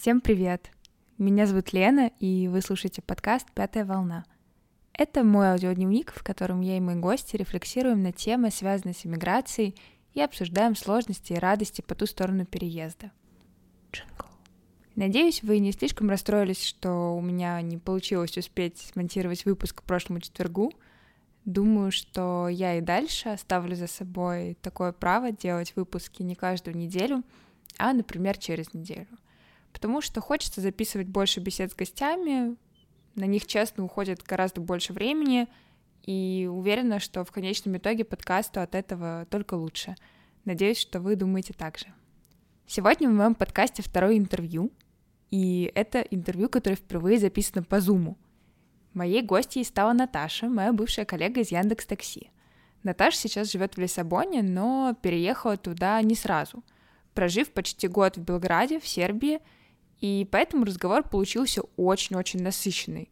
Всем привет! Меня зовут Лена, и вы слушаете подкаст «Пятая волна». Это мой аудиодневник, в котором я и мои гости рефлексируем на темы, связанные с иммиграцией, и обсуждаем сложности и радости по ту сторону переезда. Джингл. Надеюсь, вы не слишком расстроились, что у меня не получилось успеть смонтировать выпуск к прошлому четвергу. Думаю, что я и дальше оставлю за собой такое право делать выпуски не каждую неделю, а, например, через неделю. Потому что хочется записывать больше бесед с гостями, на них, честно, уходит гораздо больше времени, и уверена, что в конечном итоге подкасту от этого только лучше. Надеюсь, что вы думаете так же. Сегодня в моем подкасте второе интервью, и это интервью, которое впервые записано по Зуму. Моей гостьей стала Наташа, моя бывшая коллега из Яндекс Такси. Наташа сейчас живет в Лиссабоне, но переехала туда не сразу, прожив почти год в Белграде, в Сербии, и поэтому разговор получился очень-очень насыщенный.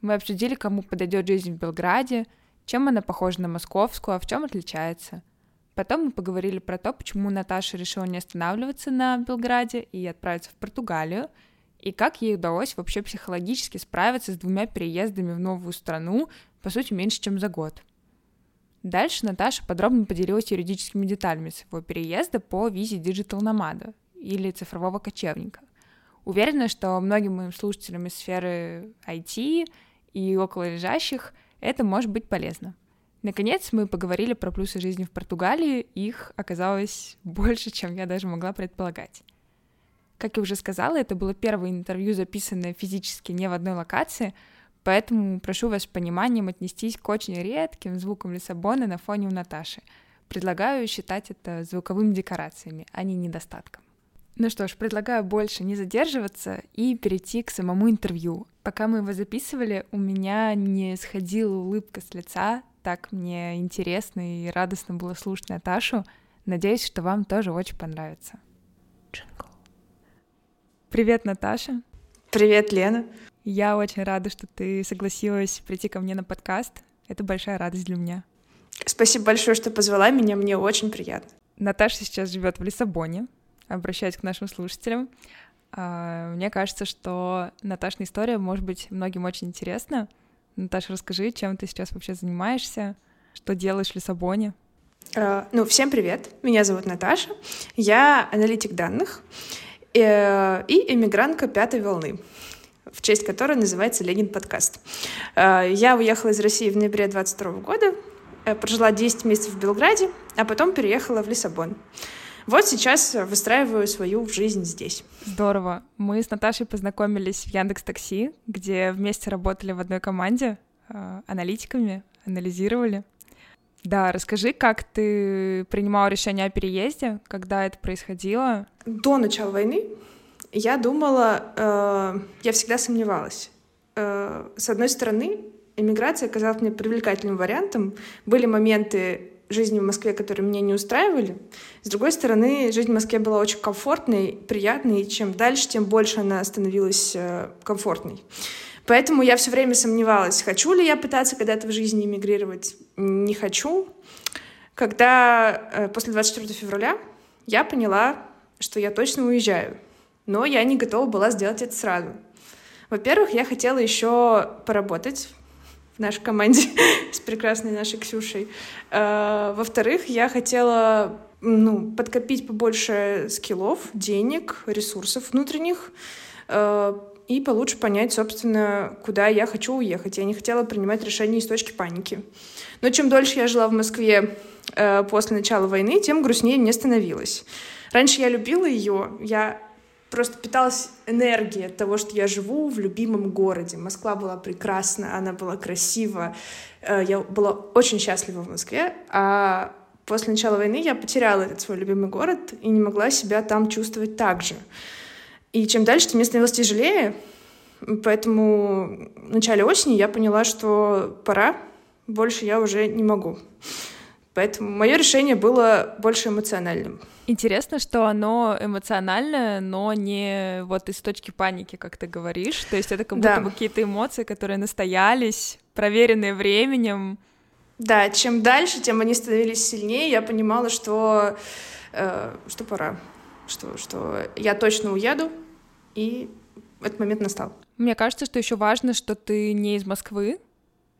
Мы обсудили, кому подойдет жизнь в Белграде, чем она похожа на московскую, а в чем отличается — Потом мы поговорили про то, почему Наташа решила не останавливаться на Белграде и отправиться в Португалию, и как ей удалось вообще психологически справиться с двумя переездами в новую страну, по сути, меньше, чем за год. Дальше Наташа подробно поделилась юридическими деталями своего переезда по визе Digital Nomad или цифрового кочевника. Уверена, что многим моим слушателям из сферы IT и около это может быть полезно. Наконец, мы поговорили про плюсы жизни в Португалии, их оказалось больше, чем я даже могла предполагать. Как я уже сказала, это было первое интервью, записанное физически не в одной локации, поэтому прошу вас с пониманием отнестись к очень редким звукам Лиссабона на фоне у Наташи. Предлагаю считать это звуковыми декорациями, а не недостатком. Ну что ж, предлагаю больше не задерживаться и перейти к самому интервью. Пока мы его записывали, у меня не сходила улыбка с лица, так мне интересно и радостно было слушать Наташу. Надеюсь, что вам тоже очень понравится. Джингл. Привет, Наташа. Привет, Лена. Я очень рада, что ты согласилась прийти ко мне на подкаст. Это большая радость для меня. Спасибо большое, что позвала меня. Мне очень приятно. Наташа сейчас живет в Лиссабоне. Обращаюсь к нашим слушателям. А, мне кажется, что Наташина история может быть многим очень интересна. Наташа, расскажи, чем ты сейчас вообще занимаешься, что делаешь в Лиссабоне? Uh, ну, всем привет. Меня зовут Наташа. Я аналитик данных э, и эмигрантка пятой волны, в честь которой называется Ленин подкаст. Uh, я уехала из России в ноябре 22 года, э, прожила 10 месяцев в Белграде, а потом переехала в Лиссабон. Вот сейчас выстраиваю свою жизнь здесь. Здорово. Мы с Наташей познакомились в Яндекс Такси, где вместе работали в одной команде э, аналитиками, анализировали. Да, расскажи, как ты принимала решение о переезде, когда это происходило? До начала войны я думала, э, я всегда сомневалась. Э, с одной стороны, эмиграция казалась мне привлекательным вариантом. Были моменты жизни в Москве, которые меня не устраивали. С другой стороны, жизнь в Москве была очень комфортной, приятной, и чем дальше, тем больше она становилась э, комфортной. Поэтому я все время сомневалась, хочу ли я пытаться когда-то в жизни эмигрировать, не хочу. Когда э, после 24 февраля я поняла, что я точно уезжаю, но я не готова была сделать это сразу. Во-первых, я хотела еще поработать в нашей команде с прекрасной нашей Ксюшей. Э, во-вторых, я хотела ну, подкопить побольше скиллов, денег, ресурсов внутренних э, и получше понять, собственно, куда я хочу уехать. Я не хотела принимать решения из точки паники. Но чем дольше я жила в Москве э, после начала войны, тем грустнее мне становилось. Раньше я любила ее, я просто питалась энергией от того, что я живу в любимом городе. Москва была прекрасна, она была красива. Э, я была очень счастлива в Москве. А после начала войны я потеряла этот свой любимый город и не могла себя там чувствовать так же. И чем дальше, тем мне становилось тяжелее. Поэтому в начале осени я поняла, что пора, больше я уже не могу. Поэтому мое решение было больше эмоциональным. Интересно, что оно эмоциональное, но не вот из точки паники, как ты говоришь. То есть это как будто да. бы какие-то эмоции, которые настоялись, проверенные временем. Да, чем дальше, тем они становились сильнее. Я понимала, что, э, что пора, что, что я точно уеду, и этот момент настал. Мне кажется, что еще важно, что ты не из Москвы,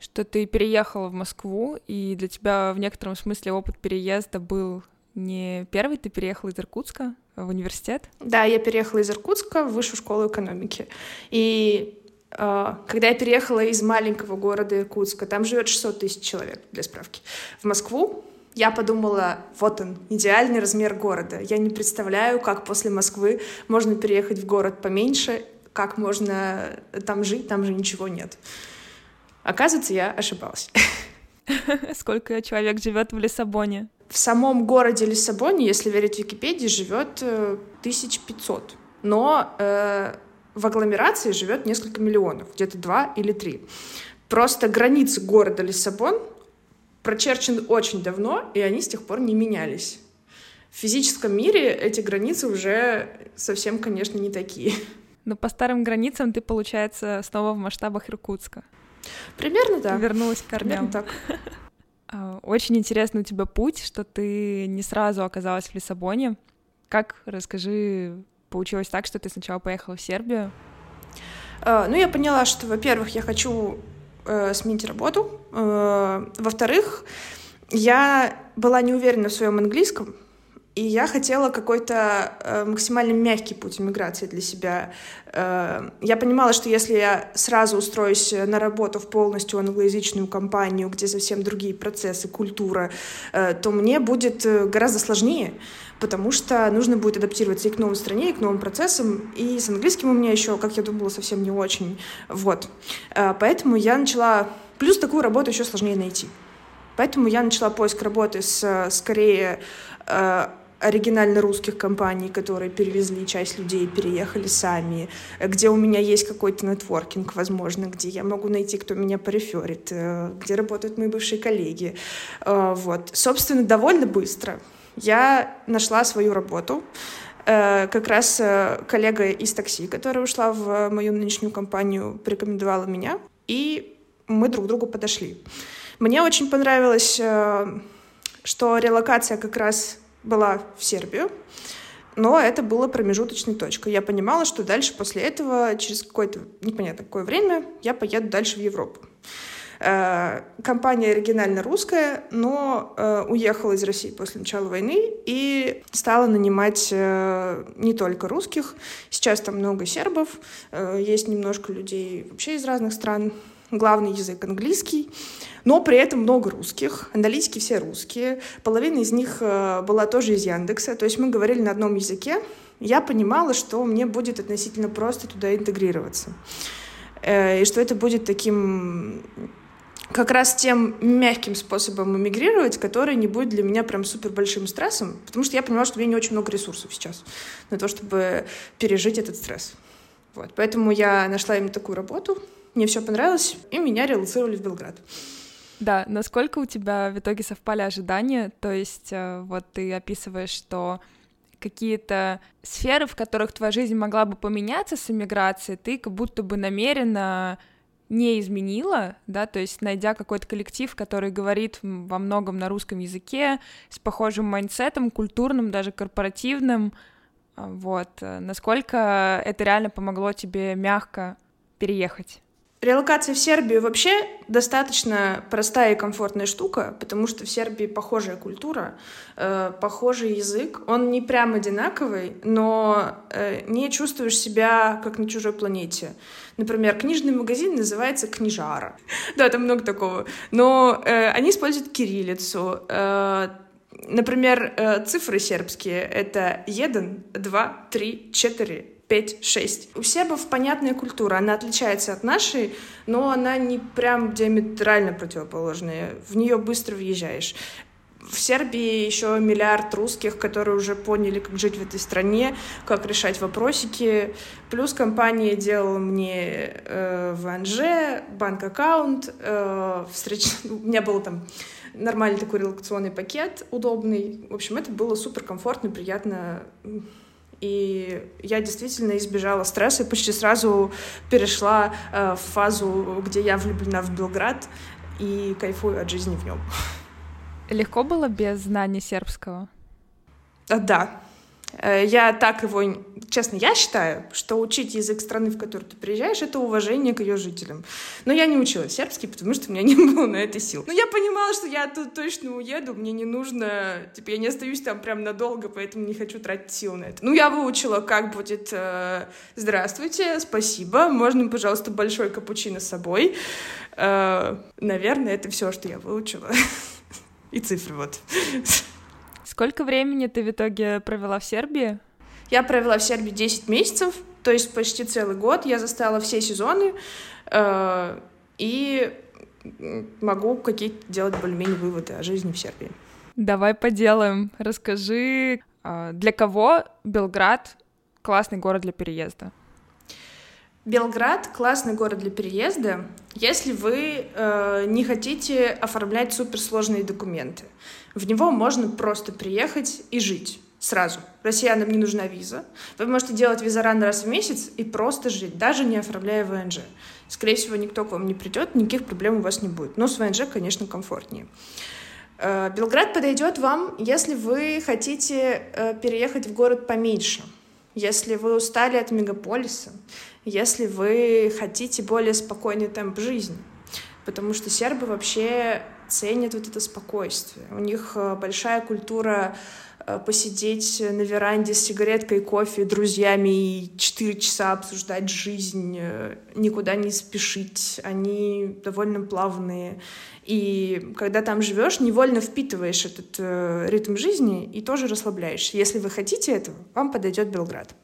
что ты переехала в Москву, и для тебя в некотором смысле опыт переезда был не первый, ты переехала из Иркутска в университет? Да, я переехала из Иркутска в высшую школу экономики. И э, когда я переехала из маленького города Иркутска, там живет 600 тысяч человек, для справки, в Москву, я подумала, вот он, идеальный размер города. Я не представляю, как после Москвы можно переехать в город поменьше, как можно там жить, там же ничего нет. Оказывается, я ошибалась. Сколько человек живет в Лиссабоне? В самом городе Лиссабоне, если верить Википедии, живет 1500. Э, Но э, в агломерации живет несколько миллионов, где-то два или три. Просто границы города Лиссабон прочерчены очень давно, и они с тех пор не менялись. В физическом мире эти границы уже совсем, конечно, не такие. Но по старым границам ты, получается, снова в масштабах Иркутска. Примерно так. Вернулась к корням. Примерно так. А, очень интересный у тебя путь, что ты не сразу оказалась в Лиссабоне. Как, расскажи, получилось так, что ты сначала поехала в Сербию? А, ну, я поняла, что, во-первых, я хочу э, сменить работу. Э, во-вторых, я была не уверена в своем английском, и я хотела какой-то э, максимально мягкий путь иммиграции для себя. Э, я понимала, что если я сразу устроюсь на работу в полностью англоязычную компанию, где совсем другие процессы, культура, э, то мне будет э, гораздо сложнее, потому что нужно будет адаптироваться и к новой стране, и к новым процессам. И с английским у меня еще, как я думала, совсем не очень. Вот. Э, поэтому я начала... Плюс такую работу еще сложнее найти. Поэтому я начала поиск работы с скорее э, оригинально русских компаний, которые перевезли часть людей, переехали сами, где у меня есть какой-то нетворкинг, возможно, где я могу найти, кто меня пореферит, э, где работают мои бывшие коллеги. Э, вот. Собственно, довольно быстро я нашла свою работу. Э, как раз коллега из такси, которая ушла в мою нынешнюю компанию, порекомендовала меня, и мы друг к другу подошли. Мне очень понравилось, что релокация как раз была в Сербию, но это было промежуточной точкой. Я понимала, что дальше после этого, через какое-то непонятно какое время, я поеду дальше в Европу. Э, компания оригинально русская, но э, уехала из России после начала войны и стала нанимать э, не только русских. Сейчас там много сербов, есть немножко людей вообще из разных стран. Главный язык английский но при этом много русских, аналитики все русские, половина из них э, была тоже из Яндекса, то есть мы говорили на одном языке, я понимала, что мне будет относительно просто туда интегрироваться, э, и что это будет таким как раз тем мягким способом эмигрировать, который не будет для меня прям супер большим стрессом, потому что я понимала, что у меня не очень много ресурсов сейчас на то, чтобы пережить этот стресс. Вот. Поэтому я нашла именно такую работу, мне все понравилось, и меня релацировали в Белград. Да, насколько у тебя в итоге совпали ожидания? То есть э, вот ты описываешь, что какие-то сферы, в которых твоя жизнь могла бы поменяться с иммиграцией, ты как будто бы намеренно не изменила, да, то есть найдя какой-то коллектив, который говорит во многом на русском языке, с похожим mindset ом, культурным, даже корпоративным, вот, э, насколько это реально помогло тебе мягко переехать? Релокация в Сербию вообще достаточно простая и комфортная штука, потому что в Сербии похожая культура, э, похожий язык. Он не прям одинаковый, но э, не чувствуешь себя как на чужой планете. Например, книжный магазин называется «Книжара». да, там много такого. Но э, они используют кириллицу. Э, например, э, цифры сербские — это 1, 2, 3, 4, 5-6. У сербов понятная культура, она отличается от нашей, но она не прям диаметрально противоположная. В нее быстро въезжаешь. В Сербии еще миллиард русских, которые уже поняли, как жить в этой стране, как решать вопросики. Плюс компания делала мне э, ВНЖ, банк-аккаунт, э, встреч... у меня был там нормальный такой релакционный пакет, удобный. В общем, это было супер комфортно, приятно и я действительно избежала стресса и почти сразу перешла э, в фазу, где я влюблена в Белград и кайфую от жизни в нем. Легко было без знания сербского? А, да. Э, я так его... Честно, я считаю, что учить язык страны, в которую ты приезжаешь, это уважение к ее жителям. Но я не учила сербский, потому что у меня не было на это сил. Но я понимала, что я тут точно уеду, мне не нужно... Типа, я не остаюсь там прям надолго, поэтому не хочу тратить сил на это. Ну, я выучила, как будет э, «Здравствуйте, спасибо, можно, пожалуйста, большой капучино с собой». Э, наверное, это все, что я выучила. И цифры вот. Сколько времени ты в итоге провела в Сербии? Я провела в Сербии 10 месяцев, то есть почти целый год. Я застала все сезоны э, и могу какие-то делать более-менее выводы о жизни в Сербии. Давай поделаем. Расскажи, э, для кого Белград классный город для переезда? Белград классный город для переезда, если вы э, не хотите оформлять суперсложные документы. В него можно просто приехать и жить сразу. Россиянам не нужна виза. Вы можете делать визаран раз в месяц и просто жить, даже не оформляя ВНЖ. Скорее всего, никто к вам не придет, никаких проблем у вас не будет. Но с ВНЖ, конечно, комфортнее. Э, Белград подойдет вам, если вы хотите э, переехать в город поменьше, если вы устали от мегаполиса, если вы хотите более спокойный темп жизни. Потому что сербы вообще ценят вот это спокойствие. У них э, большая культура э, посидеть на веранде с сигареткой, кофе, друзьями и четыре часа обсуждать жизнь, э, никуда не спешить. Они довольно плавные. И когда там живешь, невольно впитываешь этот ритм жизни и тоже расслабляешься. Если вы хотите этого, вам подойдет Белград.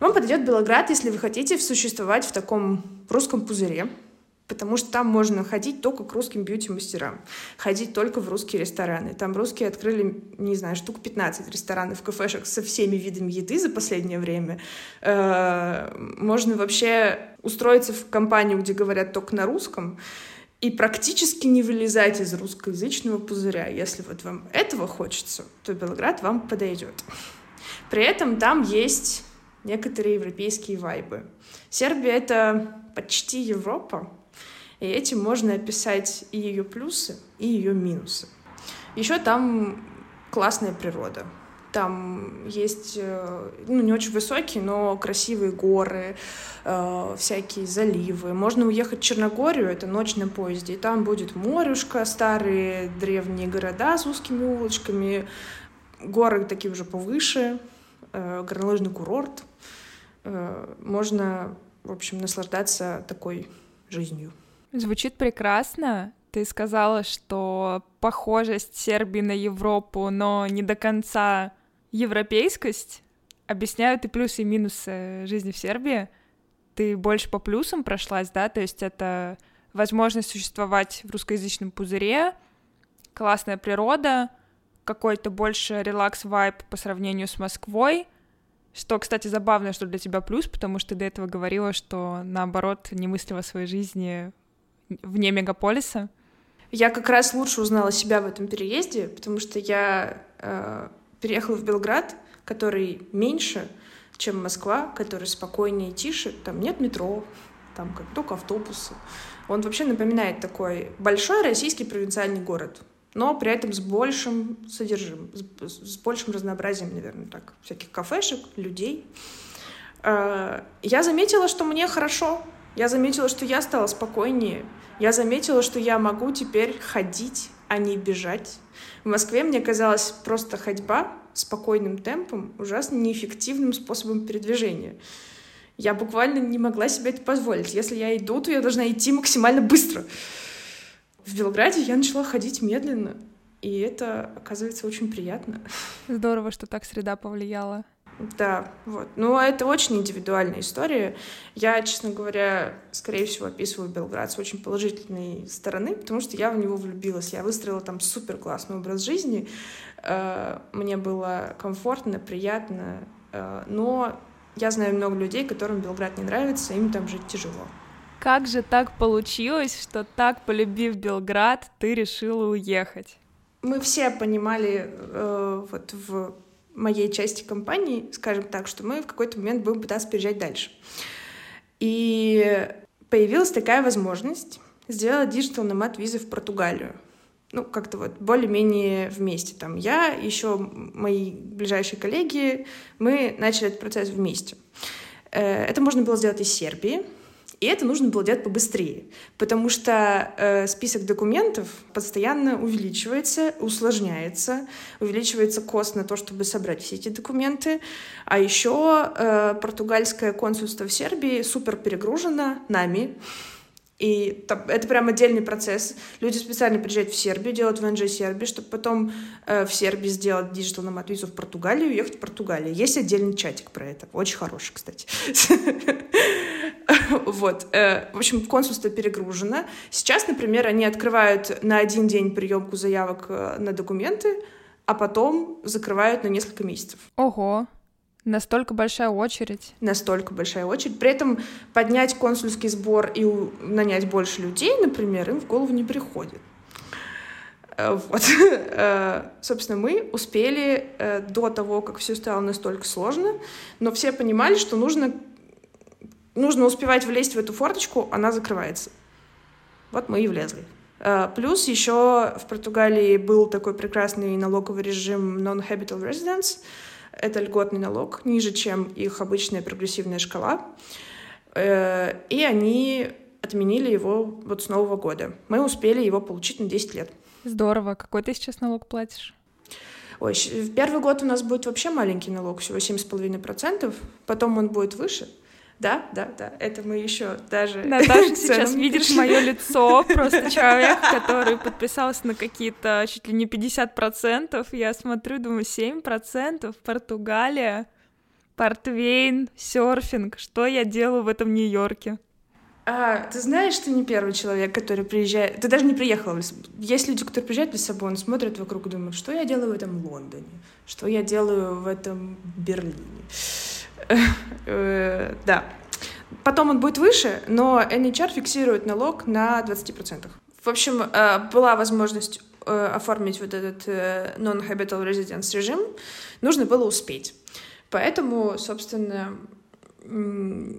Вам подойдет Белград, если вы хотите существовать в таком русском пузыре, потому что там можно ходить только к русским бьюти-мастерам, ходить только в русские рестораны. Там русские открыли, не знаю, штук 15 ресторанов, кафешек со всеми видами еды за последнее время. Э, можно вообще устроиться в компанию, где говорят только на русском, и практически не вылезать из русскоязычного пузыря. Если вот вам этого хочется, то Белград вам подойдет. При этом там есть некоторые европейские вайбы. Сербия — это почти Европа, и этим можно описать и ее плюсы, и ее минусы. Еще там классная природа. Там есть, э, ну, не очень высокие, но красивые горы, э, всякие заливы. Можно уехать в Черногорию, это ночь на поезде, и там будет морюшка, старые древние города с узкими улочками, горы такие уже повыше, э, горнолыжный курорт. Э, можно, в общем, наслаждаться такой жизнью. Звучит прекрасно. Ты сказала, что похожесть Сербии на Европу, но не до конца европейскость. Объясняют и плюсы, и минусы жизни в Сербии. Ты больше по плюсам прошлась, да? То есть это возможность существовать в русскоязычном пузыре, классная природа, какой-то больше релакс-вайб по сравнению с Москвой, что, кстати, забавно, что для тебя плюс, потому что ты до этого говорила, что, наоборот, не мыслила своей жизни вне мегаполиса. Я как раз лучше узнала себя в этом переезде, потому что я э, переехала в Белград, который меньше, чем Москва, который спокойнее и тише. Там нет метро, там как только автобусы. Он вообще напоминает такой большой российский провинциальный город но при этом с большим содержимым, с, большим разнообразием, наверное, так, всяких кафешек, людей. Э, я заметила, что мне хорошо, я заметила, что я стала спокойнее, я заметила, что я могу теперь ходить, а не бежать. В Москве мне казалось просто ходьба спокойным темпом ужасно неэффективным способом передвижения. Я буквально не могла себе это позволить. Если я иду, то я должна идти максимально быстро. В Белграде я начала ходить медленно, и это, оказывается, очень приятно. Здорово, что так среда повлияла. Да, вот. Ну, а это очень индивидуальная история. Я, честно говоря, скорее всего, описываю Белград с очень положительной стороны, потому что я в него влюбилась. Я выстроила там супер классный образ жизни. Э, мне было комфортно, приятно. Э, но я знаю много людей, которым Белград не нравится, им там жить тяжело. Как же так получилось, что так полюбив Белград, ты решила уехать? Мы все понимали э, вот в моей части компании, скажем так, что мы в какой-то момент будем пытаться переезжать дальше. И появилась такая возможность сделать digital nomad визы в Португалию. ну, как-то вот более-менее вместе. Там я, еще мои ближайшие коллеги, мы начали этот процесс вместе. Э, это можно было сделать из Сербии, и это нужно было делать побыстрее, потому что э, список документов постоянно увеличивается, усложняется, увеличивается кост на то, чтобы собрать все эти документы. А еще э, португальское консульство в Сербии супер перегружено нами, и это прям отдельный процесс. Люди специально приезжают в Сербию, делают ВНЖ Сербии, чтобы потом э, в Сербии сделать digital nomad визу в Португалию и уехать в Португалию. Есть отдельный чатик про это. Очень хороший, кстати. Вот. Э, в общем, консульство перегружено. Сейчас, например, они открывают на один день приемку заявок э, на документы, а потом закрывают на несколько месяцев. Ого. Настолько большая очередь. Настолько большая очередь. При этом поднять консульский сбор и нанять больше людей, например, им в голову не приходит. Э, вот. Собственно, мы успели до того, как все стало настолько сложно, но все понимали, что нужно, нужно успевать влезть в эту форточку, она закрывается. Вот мы и влезли. Плюс еще в Португалии был такой прекрасный налоговый режим non-habitable residence — это льготный налог, ниже, чем их обычная прогрессивная шкала. Э, и они отменили его вот с Нового года. Мы успели его получить на 10 лет. Здорово. Какой ты сейчас налог платишь? Ой, в первый год у нас будет вообще маленький налог, всего 7,5%, потом он будет выше. Да, да, да, это мы еще даже... Наташа сейчас видишь мое лицо, просто человек, который подписался на какие-то чуть ли не 50%, я смотрю, думаю, 7%, Португалия, портвейн, серфинг, что я делаю в этом Нью-Йорке? А, ты знаешь, ты не первый человек, который приезжает... Ты даже не приехала в Лиссабон. Есть люди, которые приезжают в Лиссабон, смотрят вокруг и думают, что я делаю в этом Лондоне, что я делаю в этом Берлине. Э, да. Потом он будет выше, но NHR фиксирует налог на 20%. В общем, э, была возможность э, оформить вот этот non-habitable residence режим, нужно было успеть. Поэтому, собственно,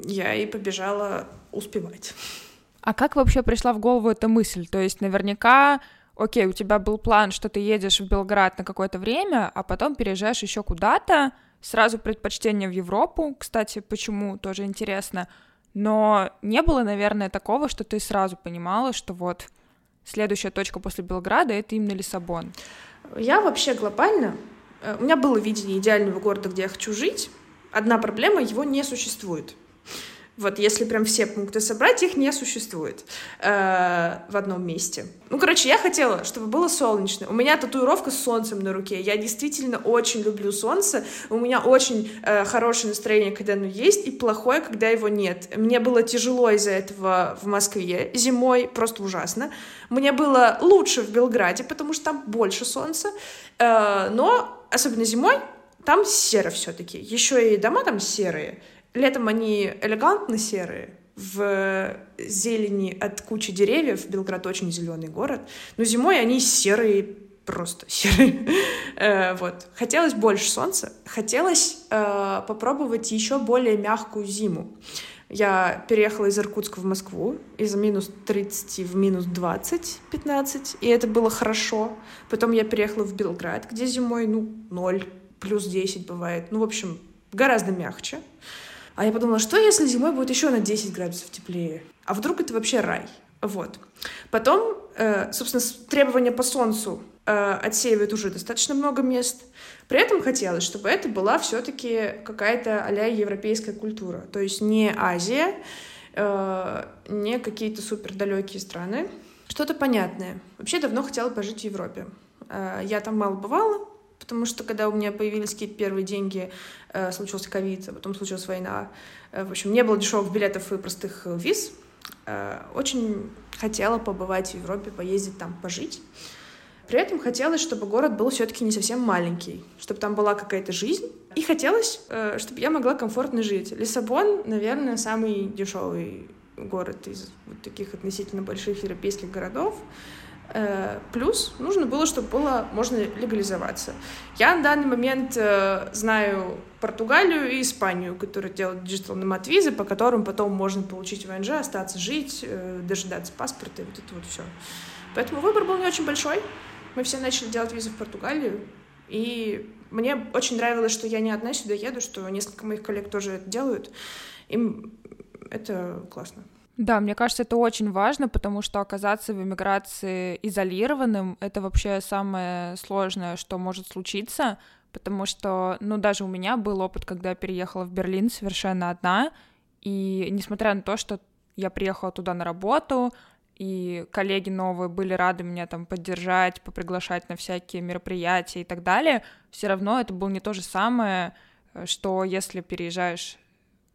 я и побежала успевать. А как вообще пришла в голову эта мысль? То есть наверняка, окей, у тебя был план, что ты едешь в Белград на какое-то время, а потом переезжаешь еще куда-то, Сразу предпочтение в Европу, кстати, почему, тоже интересно. Но не было, наверное, такого, что ты сразу понимала, что вот следующая точка после Белграда — это именно Лиссабон. Я вообще глобально... Э, у меня было видение идеального города, где я хочу жить. Одна проблема — его не существует. Вот если прям все пункты собрать, их не существует э, в одном месте. Ну, короче, я хотела, чтобы было солнечно. У меня татуировка с солнцем на руке. Я действительно очень люблю солнце. У меня очень э, хорошее настроение, когда оно есть, и плохое, когда его нет. Мне было тяжело из-за этого в Москве зимой, просто ужасно. Мне было лучше в Белграде, потому что там больше солнца. Э, но, особенно зимой, там серо все-таки. Еще и дома там серые. Летом они элегантно серые, в зелени от кучи деревьев. Белград очень зеленый город. Но зимой они серые, просто серые. Э, вот. Хотелось больше солнца. Хотелось э, попробовать еще более мягкую зиму. Я переехала из Иркутска в Москву из минус 30 в минус 20, 15, и это было хорошо. Потом я переехала в Белград, где зимой, ну, 0, плюс 10 бывает. Ну, в общем, гораздо мягче. А я подумала, что если зимой будет еще на 10 градусов теплее? А вдруг это вообще рай? Вот. Потом, э, собственно, требования по солнцу э, отсеивают уже достаточно много мест. При этом хотелось, чтобы это была все-таки какая-то а европейская культура. То есть не Азия, э, не какие-то супер далекие страны. Что-то понятное. Вообще давно хотела пожить в Европе. Э, я там мало бывала, Потому что когда у меня появились какие-то первые деньги, э, случился ковид, а потом случилась война. Э, в общем, не было дешевых билетов и простых виз. Э, очень хотела побывать в Европе, поездить там, пожить. При этом хотелось, чтобы город был все-таки не совсем маленький, чтобы там была какая-то жизнь. И хотелось, чтобы я могла комфортно жить. Лиссабон, наверное, самый дешевый город из вот таких относительно больших европейских городов. Э, плюс нужно было, чтобы было можно легализоваться. Я на данный момент э, знаю Португалию и Испанию, которые делают digital nomad визы, по которым потом можно получить ВНЖ, остаться жить, э, дожидаться паспорта и вот это вот все. Поэтому выбор был не очень большой. Мы все начали делать визы в Португалию, и мне очень нравилось, что я не одна сюда еду, что несколько моих коллег тоже это делают. Им это классно. Да, мне кажется, это очень важно, потому что оказаться в эмиграции изолированным — это вообще самое сложное, что может случиться, потому что, ну, даже у меня был опыт, когда я переехала в Берлин совершенно одна, и несмотря на то, что я приехала туда на работу, и коллеги новые были рады меня там поддержать, поприглашать на всякие мероприятия и так далее, все равно это было не то же самое, э, что если переезжаешь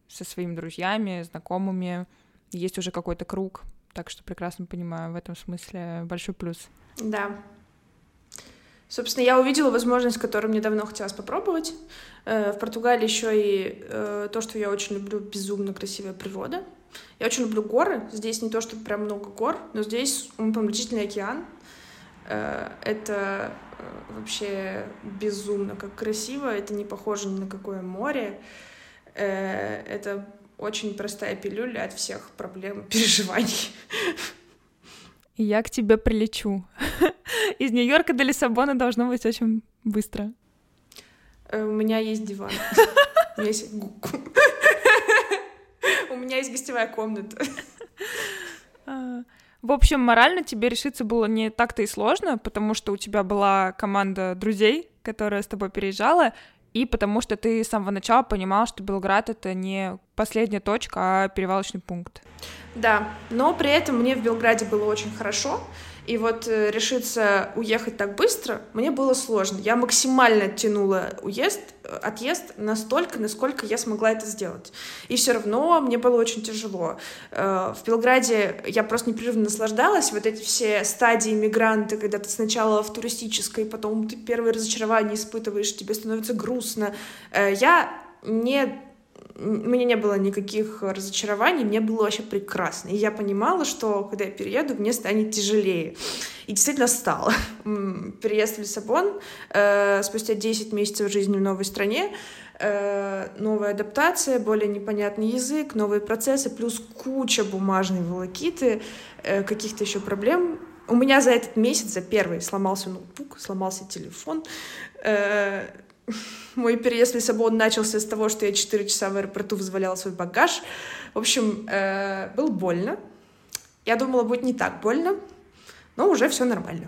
со своими друзьями, знакомыми, есть уже какой-то круг, так что прекрасно понимаю, в этом смысле большой плюс. Да. Собственно, я увидела возможность, которую мне давно хотелось попробовать. Э, в Португалии еще и э, то, что я очень люблю, безумно красивая природа. Я очень люблю горы. Здесь не то, что прям много гор, но здесь умопомрачительный океан. Э, это вообще безумно как красиво. Это не похоже ни на какое море. Это очень простая пилюля от всех проблем, переживаний. И я к тебе прилечу. Из Нью-Йорка до Лиссабона должно быть очень быстро. Э, у меня есть диван. У меня есть... У меня есть гостевая комната. А, в общем, морально тебе решиться было не так-то и сложно, потому что у тебя была команда друзей, которая с тобой переезжала, и потому что ты с самого начала понимал, что Белград — это не последняя точка, а перевалочный пункт. Да, но при этом мне в Белграде было очень хорошо, и вот э, решиться уехать так быстро мне было сложно. Я максимально тянула уезд, отъезд настолько, насколько я смогла это сделать. И все равно мне было очень тяжело. Э, в Белграде я просто непрерывно наслаждалась. Вот эти все стадии мигранта, когда ты сначала в туристической, потом ты первые разочарования испытываешь, тебе становится грустно. Я не у меня не было никаких разочарований, мне было вообще прекрасно. И я понимала, что когда я перееду, мне станет тяжелее. И действительно стало. Переезд в Лиссабон э, спустя 10 месяцев жизни в новой стране, э, новая адаптация, более непонятный язык, новые процессы, плюс куча бумажной волокиты, э, каких-то еще проблем. У меня за этот месяц, за первый, сломался ноутбук, сломался телефон. Э, мой переезд в Лиссабон начался с того, что я 4 часа в аэропорту взваляла свой багаж. В общем, э, было больно. Я думала, будет не так больно, но уже все нормально.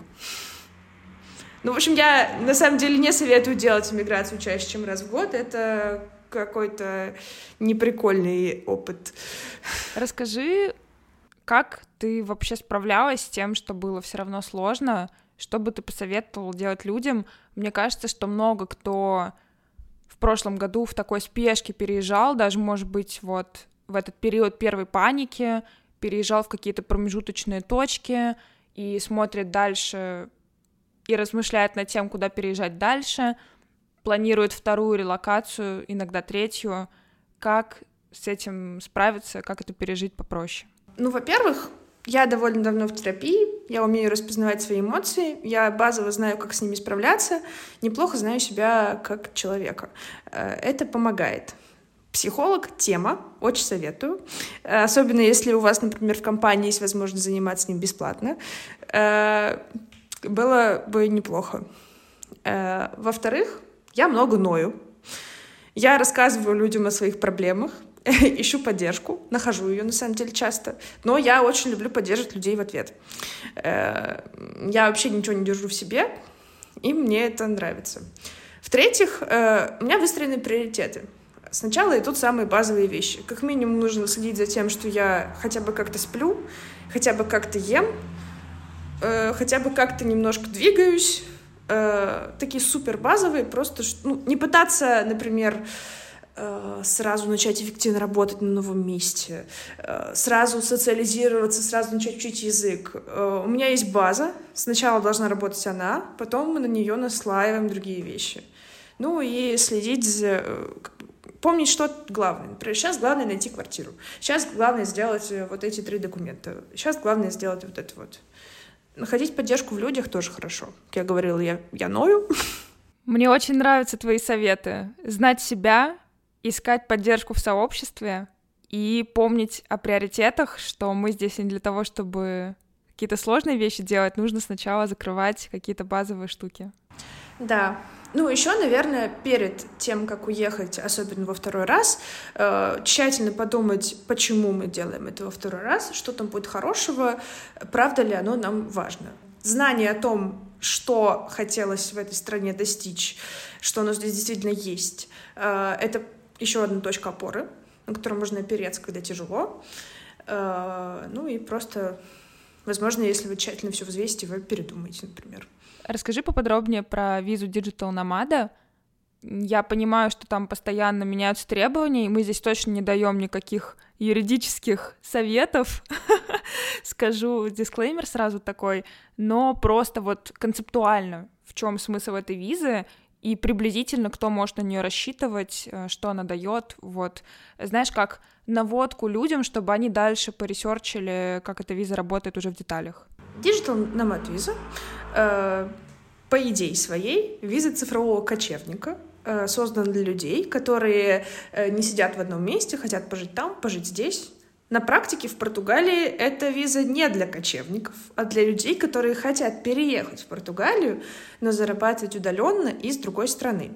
Ну, в общем, я на самом деле не советую делать иммиграцию чаще, чем раз в год. Это какой-то неприкольный опыт. Расскажи, как ты вообще справлялась с тем, что было все равно сложно? Что бы ты посоветовал делать людям? Мне кажется, что много кто в прошлом году в такой спешке переезжал, даже, может быть, вот в этот период первой паники, переезжал в какие-то промежуточные точки и смотрит дальше и размышляет над тем, куда переезжать дальше, планирует вторую релокацию, иногда третью. Как с этим справиться, как это пережить попроще? Ну, во-первых, я довольно давно в терапии, я умею распознавать свои эмоции, я базово знаю, как с ними справляться, неплохо знаю себя как человека. Э, это помогает. Психолог — тема, очень советую. Э, особенно если у вас, например, в компании есть возможность заниматься с ним бесплатно. Э, было бы неплохо. Во-вторых, я много ною. Я рассказываю людям о своих проблемах, ищу поддержку, нахожу ее на самом деле часто, но я очень люблю поддерживать людей в ответ. Э, я вообще ничего не держу в себе, и мне это нравится. В-третьих, э, у меня выстроены приоритеты. Сначала идут самые базовые вещи. Как минимум нужно следить за тем, что я хотя бы как-то сплю, хотя бы как-то ем, э, хотя бы как-то немножко двигаюсь. Такие супер базовые, просто ну, не пытаться, например, сразу начать эффективно работать на новом месте, э, сразу социализироваться, сразу начать учить язык. Э, у меня есть база, сначала должна работать она, потом мы на нее наслаиваем другие вещи. Ну и следить за... Помнить, что главное. Например, сейчас главное найти квартиру. Сейчас главное сделать вот эти три документа. Сейчас главное сделать вот это вот. Находить поддержку в людях тоже хорошо. Как я говорила, я, я ною. Мне очень нравятся твои советы. Знать себя, искать поддержку в сообществе и помнить о приоритетах, что мы здесь не для того, чтобы какие-то сложные вещи делать, нужно сначала закрывать какие-то базовые штуки. Да, ну, еще, наверное, перед тем, как уехать, особенно во второй раз, э, тщательно подумать, почему мы делаем это во второй раз, что там будет хорошего, правда ли оно нам важно. Знание о том, что хотелось в этой стране достичь, что оно здесь действительно есть, э, это еще одна точка опоры, на которую можно опереться, когда тяжело. Э, ну и просто, возможно, если вы тщательно все взвесите, вы передумаете, например. Расскажи поподробнее про визу Digital Nomada. Я понимаю, что там постоянно меняются требования, и мы здесь точно не даем никаких юридических советов. Скажу дисклеймер сразу такой, но просто вот концептуально, в чем смысл этой визы и приблизительно кто может на нее рассчитывать, э, что она дает, вот, знаешь, как наводку людям, чтобы они дальше поресерчили, как эта виза работает уже в деталях. Digital Nomad виза Э, по идее своей, виза цифрового кочевника э, создана для людей, которые э, не сидят в одном месте, хотят пожить там, пожить здесь. На практике в Португалии эта виза не для кочевников, а для людей, которые хотят переехать в Португалию, но зарабатывать удаленно из другой страны.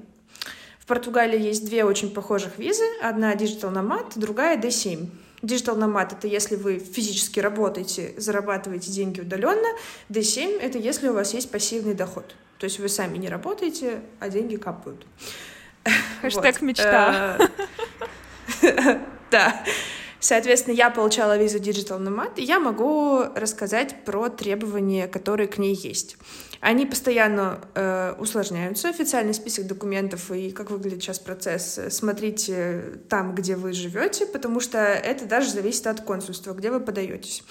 В Португалии есть две очень похожих визы. Одна Digital Nomad, другая D7. Digital Nomad — это если вы физически работаете, зарабатываете деньги удаленно. D7 — это если у вас есть пассивный доход. То есть вы сами не работаете, а деньги капают. Хэштег мечта. Э, да. Соответственно, я получала визу Digital Nomad, и я могу рассказать про требования, которые к ней есть. Они постоянно э, усложняются. Официальный список документов и как выглядит сейчас процесс смотрите там, где вы живете, потому что это даже зависит от консульства, где вы подаетесь.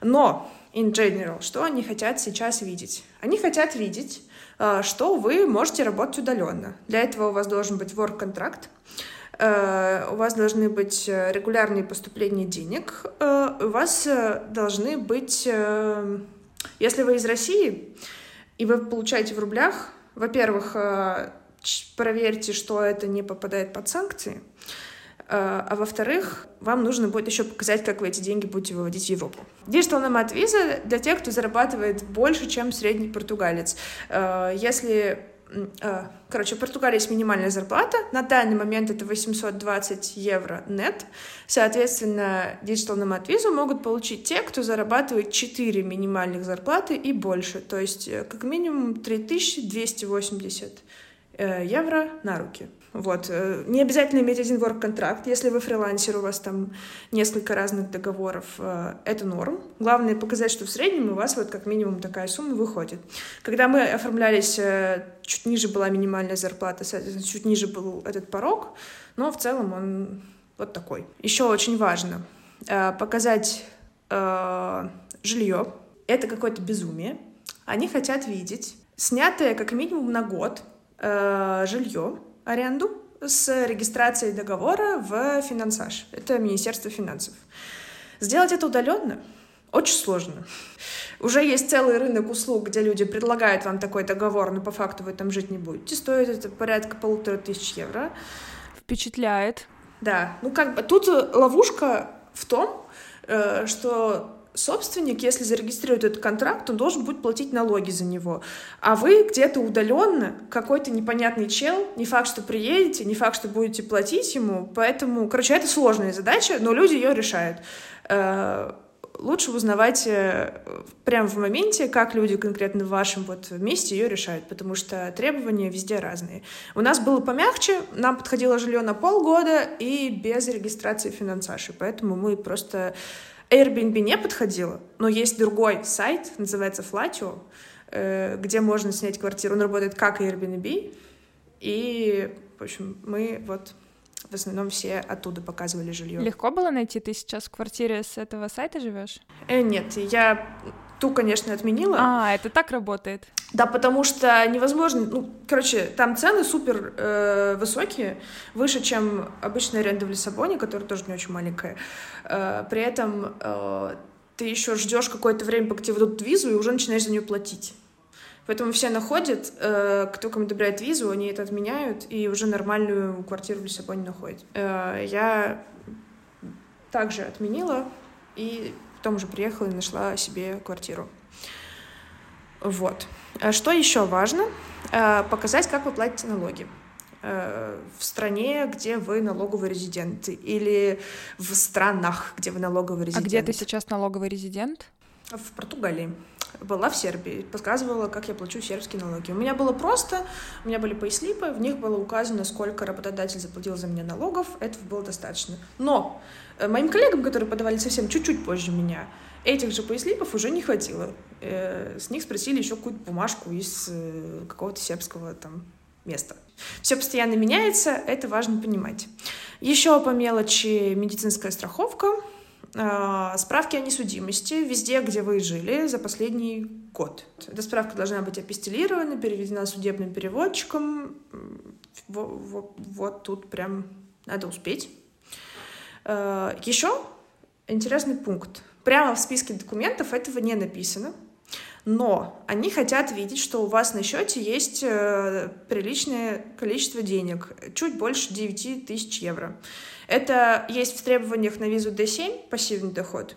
Но, in general, что они хотят сейчас видеть? Они хотят видеть, э, что вы можете работать удаленно. Для этого у вас должен быть work-контракт, у вас должны быть регулярные поступления денег, э, у вас должны быть, если вы из России, и вы получаете в рублях, во-первых, э, проверьте, что это не попадает под санкции, э, а во-вторых, вам нужно будет еще показать, как вы эти деньги будете выводить в Европу. Digital Nomad Visa для тех, кто зарабатывает больше, чем средний португалец. Э, если Э, короче, в Португалии есть минимальная зарплата. На данный момент это 820 евро нет. Соответственно, Digital Nomad визу могут получить те, кто зарабатывает 4 минимальных зарплаты и больше. То есть, э, как минимум, 3280 э, евро на руки. Вот. Э, не обязательно иметь один work-контракт. Если вы фрилансер, у вас там несколько разных договоров, э, это норм. Главное показать, что в среднем у вас вот как минимум такая сумма выходит. Когда мы оформлялись, э, чуть ниже была минимальная зарплата, соответственно, чуть ниже был этот порог, но в целом он вот такой. Еще очень важно показать жилье. Это какое-то безумие. Они хотят видеть снятое как минимум на год жилье, аренду с регистрацией договора в финансаж. Это Министерство финансов. Сделать это удаленно очень сложно. Уже есть целый рынок услуг, где люди предлагают вам такой договор, но по факту вы там жить не будете. Стоит это порядка полутора тысяч евро. Впечатляет. Да. Ну, как бы тут ловушка в том, э, что собственник, если зарегистрирует этот контракт, он должен будет платить налоги за него. А вы где-то удаленно, какой-то непонятный чел, не факт, что приедете, не факт, что будете платить ему, поэтому, короче, это сложная задача, но люди ее решают. Э, лучше узнавать э, прямо в моменте, как люди конкретно в вашем вот месте ее решают, потому что требования везде разные. У нас было помягче, нам подходило жилье на полгода и без регистрации финансаши, поэтому мы просто Airbnb не подходило, но есть другой сайт, называется Flatio, э, где можно снять квартиру. Он работает как Airbnb. И, в общем, мы вот в основном все оттуда показывали жилье. Легко было найти? Ты сейчас в квартире с этого сайта живешь? Э, нет, я ту, конечно, отменила. А, это так работает? Да, потому что невозможно, ну, короче, там цены супер э, высокие, выше, чем обычная аренда в Лиссабоне, которая тоже не очень маленькая. Э, при этом э, ты еще ждешь какое-то время, пока тебе выдадут визу, и уже начинаешь за нее платить. Поэтому все находят, э, кто кому одобряет визу, они это отменяют, и уже нормальную квартиру в Лиссабоне находят. Э, я также отменила, и потом уже приехала и нашла себе квартиру. Вот. А что еще важно? Э, показать, как вы платите налоги э, в стране, где вы налоговый резидент, или в странах, где вы налоговый резидент. А где ты сейчас налоговый резидент? В Португалии. Была в Сербии, показывала, как я плачу сербские налоги. У меня было просто, у меня были пейслипы, в них было указано, сколько работодатель заплатил за меня налогов, этого было достаточно. Но э, моим коллегам, которые подавали совсем чуть-чуть позже меня, этих же пейслипов уже не хватило. Э, с них спросили еще какую-то бумажку из э, какого-то сербского там места. Все постоянно меняется, это важно понимать. Еще по мелочи медицинская страховка, э, справки о несудимости везде, где вы жили за последний год. Эта справка должна быть апостелирована, переведена судебным переводчиком. Вот, вот, вот тут прям надо успеть. Еще интересный пункт. Прямо в списке документов этого не написано, но они хотят видеть, что у вас на счете есть э, приличное количество денег, чуть больше 9 тысяч евро. Это есть в требованиях на визу D7, пассивный доход,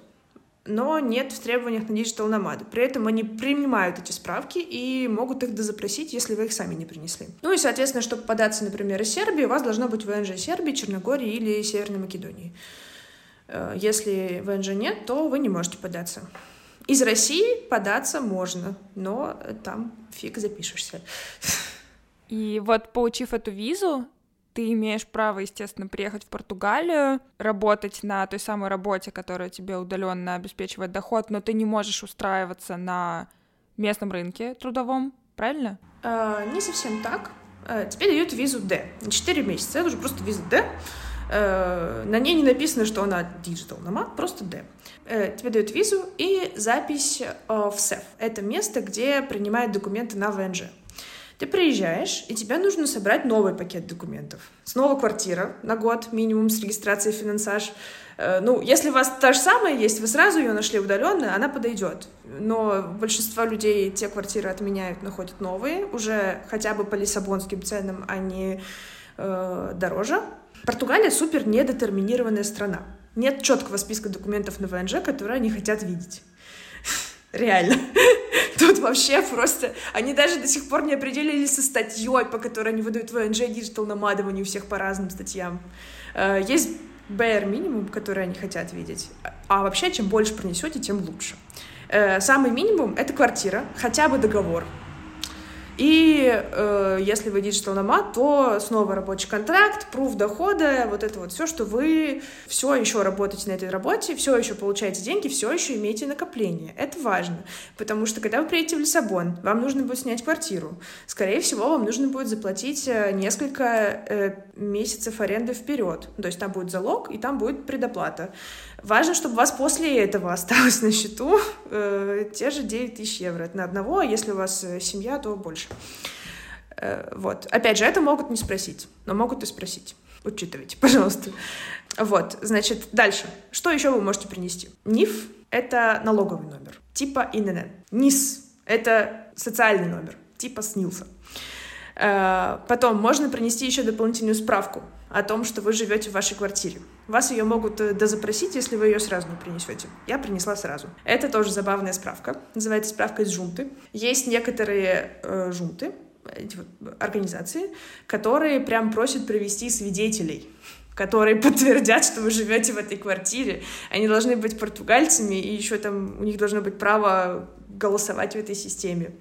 но нет в требованиях на Digital Nomad. При этом они принимают эти справки и могут их дозапросить, если вы их сами не принесли. Ну и, соответственно, чтобы податься, например, из Сербии, у вас должно быть ВНЖ Сербии, Черногории или Северной Македонии. Э, если ВНЖ нет, то вы не можете податься. Из России податься можно, но там фиг запишешься. И вот, получив эту визу, ты имеешь право, естественно, приехать в Португалию, работать на той самой работе, которая тебе удаленно обеспечивает доход, но ты не можешь устраиваться на местном рынке трудовом, правильно? Э, не совсем так. Э, тебе дают визу D на 4 месяца. Это уже просто виза D. Э, на ней не написано, что она digital nomad, просто D. Э, тебе дают визу и запись э, в СЭФ. Это место, где принимают документы на ВНЖ. Ты приезжаешь, и тебе нужно собрать новый пакет документов. Снова квартира на год минимум с регистрацией финансаж. Ну, если у вас та же самая есть, вы сразу ее нашли удаленно, она подойдет. Но большинство людей те квартиры отменяют, находят новые, уже хотя бы по лиссабонским ценам, они э, дороже. Португалия супер недетерминированная страна. Нет четкого списка документов на ВНЖ, которые они хотят видеть. Реально. Тут вообще просто... Они даже до сих пор не определились со статьей, по которой они выдают ВНЖ Digital Nomad, у всех по разным статьям. Э, есть bare минимум, который они хотят видеть. А вообще, чем больше принесете, тем лучше. Э, самый минимум — это квартира, хотя бы договор. И э, если вы digital nomad, то снова рабочий контракт, пруф дохода, вот это вот все, что вы все еще работаете на этой работе, все еще получаете деньги, все еще имеете накопление. Это важно, потому что когда вы приедете в Лиссабон, вам нужно будет снять квартиру. Скорее всего, вам нужно будет заплатить э, несколько э, месяцев аренды вперед. То есть там будет залог и там будет предоплата. Важно, чтобы у вас после этого осталось на счету э, те же 9 тысяч евро. Это на одного, а если у вас э, семья, то больше. Э, вот. Опять же, это могут не спросить, но могут и спросить. Учитывайте, пожалуйста. Вот, значит, дальше. Что еще вы можете принести? НИФ — это налоговый номер, типа ИНН. НИС — это социальный номер, типа СНИЛСа. Э, потом можно принести еще дополнительную справку о том, что вы живете в вашей квартире. Вас ее могут э, дозапросить, если вы ее сразу не принесете. Я принесла сразу. Это тоже забавная справка. Называется справка из жунты. Есть некоторые э, жунты, эти вот организации, которые прям просят привести свидетелей которые подтвердят, что вы живете в этой квартире. Они должны быть португальцами, и еще там у них должно быть право голосовать в этой системе.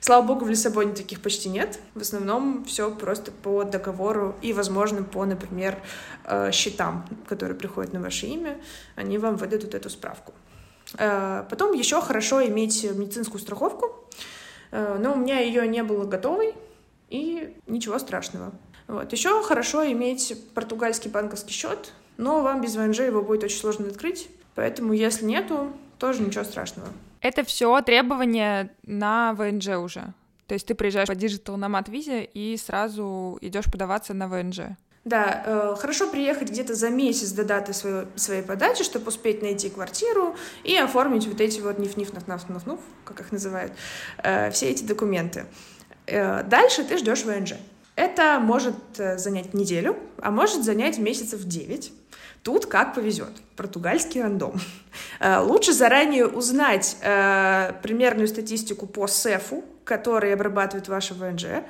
Слава богу, в Лиссабоне таких почти нет. В основном все просто по договору и, возможно, по, например, э, счетам, которые приходят на ваше имя, они вам выдадут эту справку. Э, потом еще хорошо иметь медицинскую страховку, э, но у меня ее не было готовой, и ничего страшного. Вот. Еще хорошо иметь португальский банковский счет, но вам без ВНЖ его будет очень сложно открыть, поэтому если нету, тоже ничего страшного. Это все требования на ВНЖ уже. То есть ты приезжаешь по Digital Nomad визе и сразу идешь подаваться на ВНЖ. Да, э, хорошо приехать где-то за месяц до даты своей, своей подачи, чтобы успеть найти квартиру и оформить вот эти вот ниф-ниф, наф-наф-наф, как их называют, э, все эти документы. Э, дальше ты ждешь ВНЖ. Это может э, занять неделю, а может занять месяцев 9. Тут как повезет. Португальский рандом. Э, лучше заранее узнать э, примерную статистику по СЭФу, который обрабатывает ваше ВНЖ.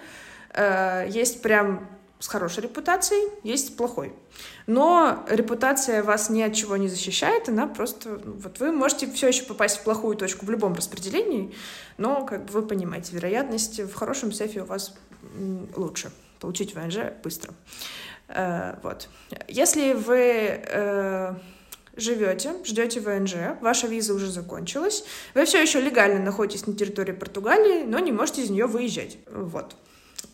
Э, есть прям с хорошей репутацией, есть плохой. Но репутация вас ни от чего не защищает, она просто... Ну, вот вы можете все еще попасть в плохую точку в любом распределении, но, как бы вы понимаете, вероятность в хорошем сейфе у вас лучше. Получить ВНЖ быстро. Э, вот. Если вы э, живете, ждете ВНЖ, ваша виза уже закончилась, вы все еще легально находитесь на территории Португалии, но не можете из нее выезжать. Вот.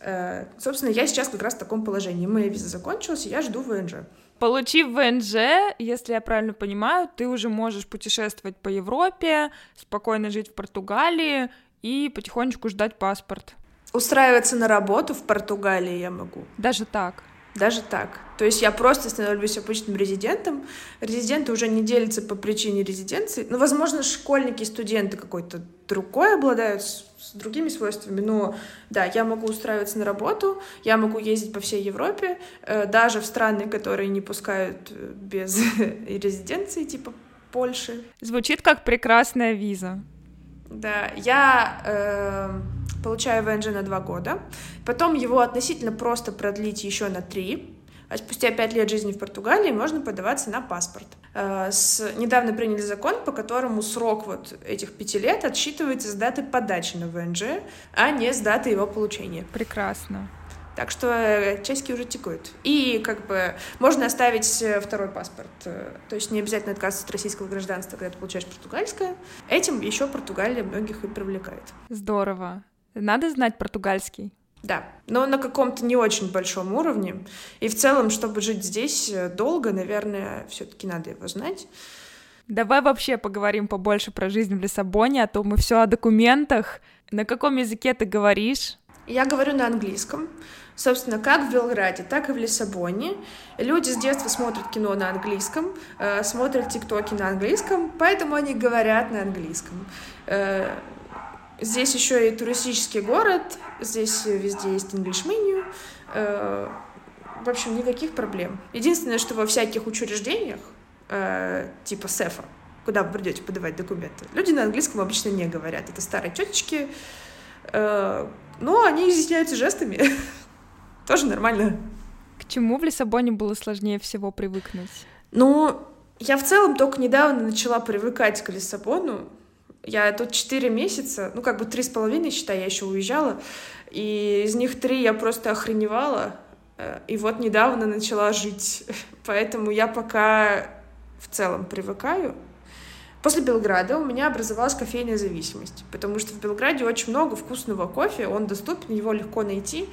Э, собственно, я сейчас как раз в таком положении. Моя виза закончилась, и я жду ВНЖ. Получив ВНЖ, если я правильно понимаю, ты уже можешь путешествовать по Европе, спокойно жить в Португалии и потихонечку ждать паспорт. Устраиваться на работу в Португалии я могу. Даже так? Даже так. То есть я просто становлюсь обычным резидентом. Резиденты уже не делятся по причине резиденции. Ну, возможно, школьники студенты какой-то другой обладают с, с другими свойствами. Но да, я могу устраиваться на работу, я могу ездить по всей Европе, э, даже в страны, которые не пускают э, без резиденции, типа Польши. Звучит как прекрасная виза. Да, я э, получаю ВНЖ на два года, потом его относительно просто продлить еще на три, а спустя пять лет жизни в Португалии можно подаваться на паспорт. Э, с, недавно приняли закон, по которому срок вот этих пяти лет отсчитывается с даты подачи на ВНЖ, а не с даты его получения. Прекрасно. Так что э, часики уже текут. И как бы можно оставить э, второй паспорт. Э, то есть не обязательно отказываться от российского гражданства, когда ты получаешь португальское. Этим еще Португалия многих и привлекает. Здорово. Надо знать португальский. Да, но на каком-то не очень большом уровне. И в целом, чтобы жить здесь долго, наверное, все-таки надо его знать. Давай вообще поговорим побольше про жизнь в Лиссабоне, а то мы все о документах. На каком языке ты говоришь? Я говорю на английском. Собственно, как в Белграде, так и в Лиссабоне. Люди с детства смотрят кино на английском, э, смотрят тиктоки на английском, поэтому они говорят на английском. Э, здесь еще и туристический город, здесь везде есть English menu. Э, в общем, никаких проблем. Единственное, что во всяких учреждениях, типа СЭФа, куда вы придете подавать документы, люди на английском обычно не говорят. Это старые тетечки, но они изъясняются жестами. Тоже нормально. К чему в Лиссабоне было сложнее всего привыкнуть? Ну, я в целом только недавно начала привыкать к Лиссабону. Я тут четыре месяца, ну как бы три с половиной, считай, я еще уезжала, и из них три я просто охреневала, э, и вот недавно начала жить. Поэтому я пока в целом привыкаю. После Белграда у меня образовалась кофейная зависимость, потому что в Белграде очень много вкусного кофе, он доступен, его легко найти,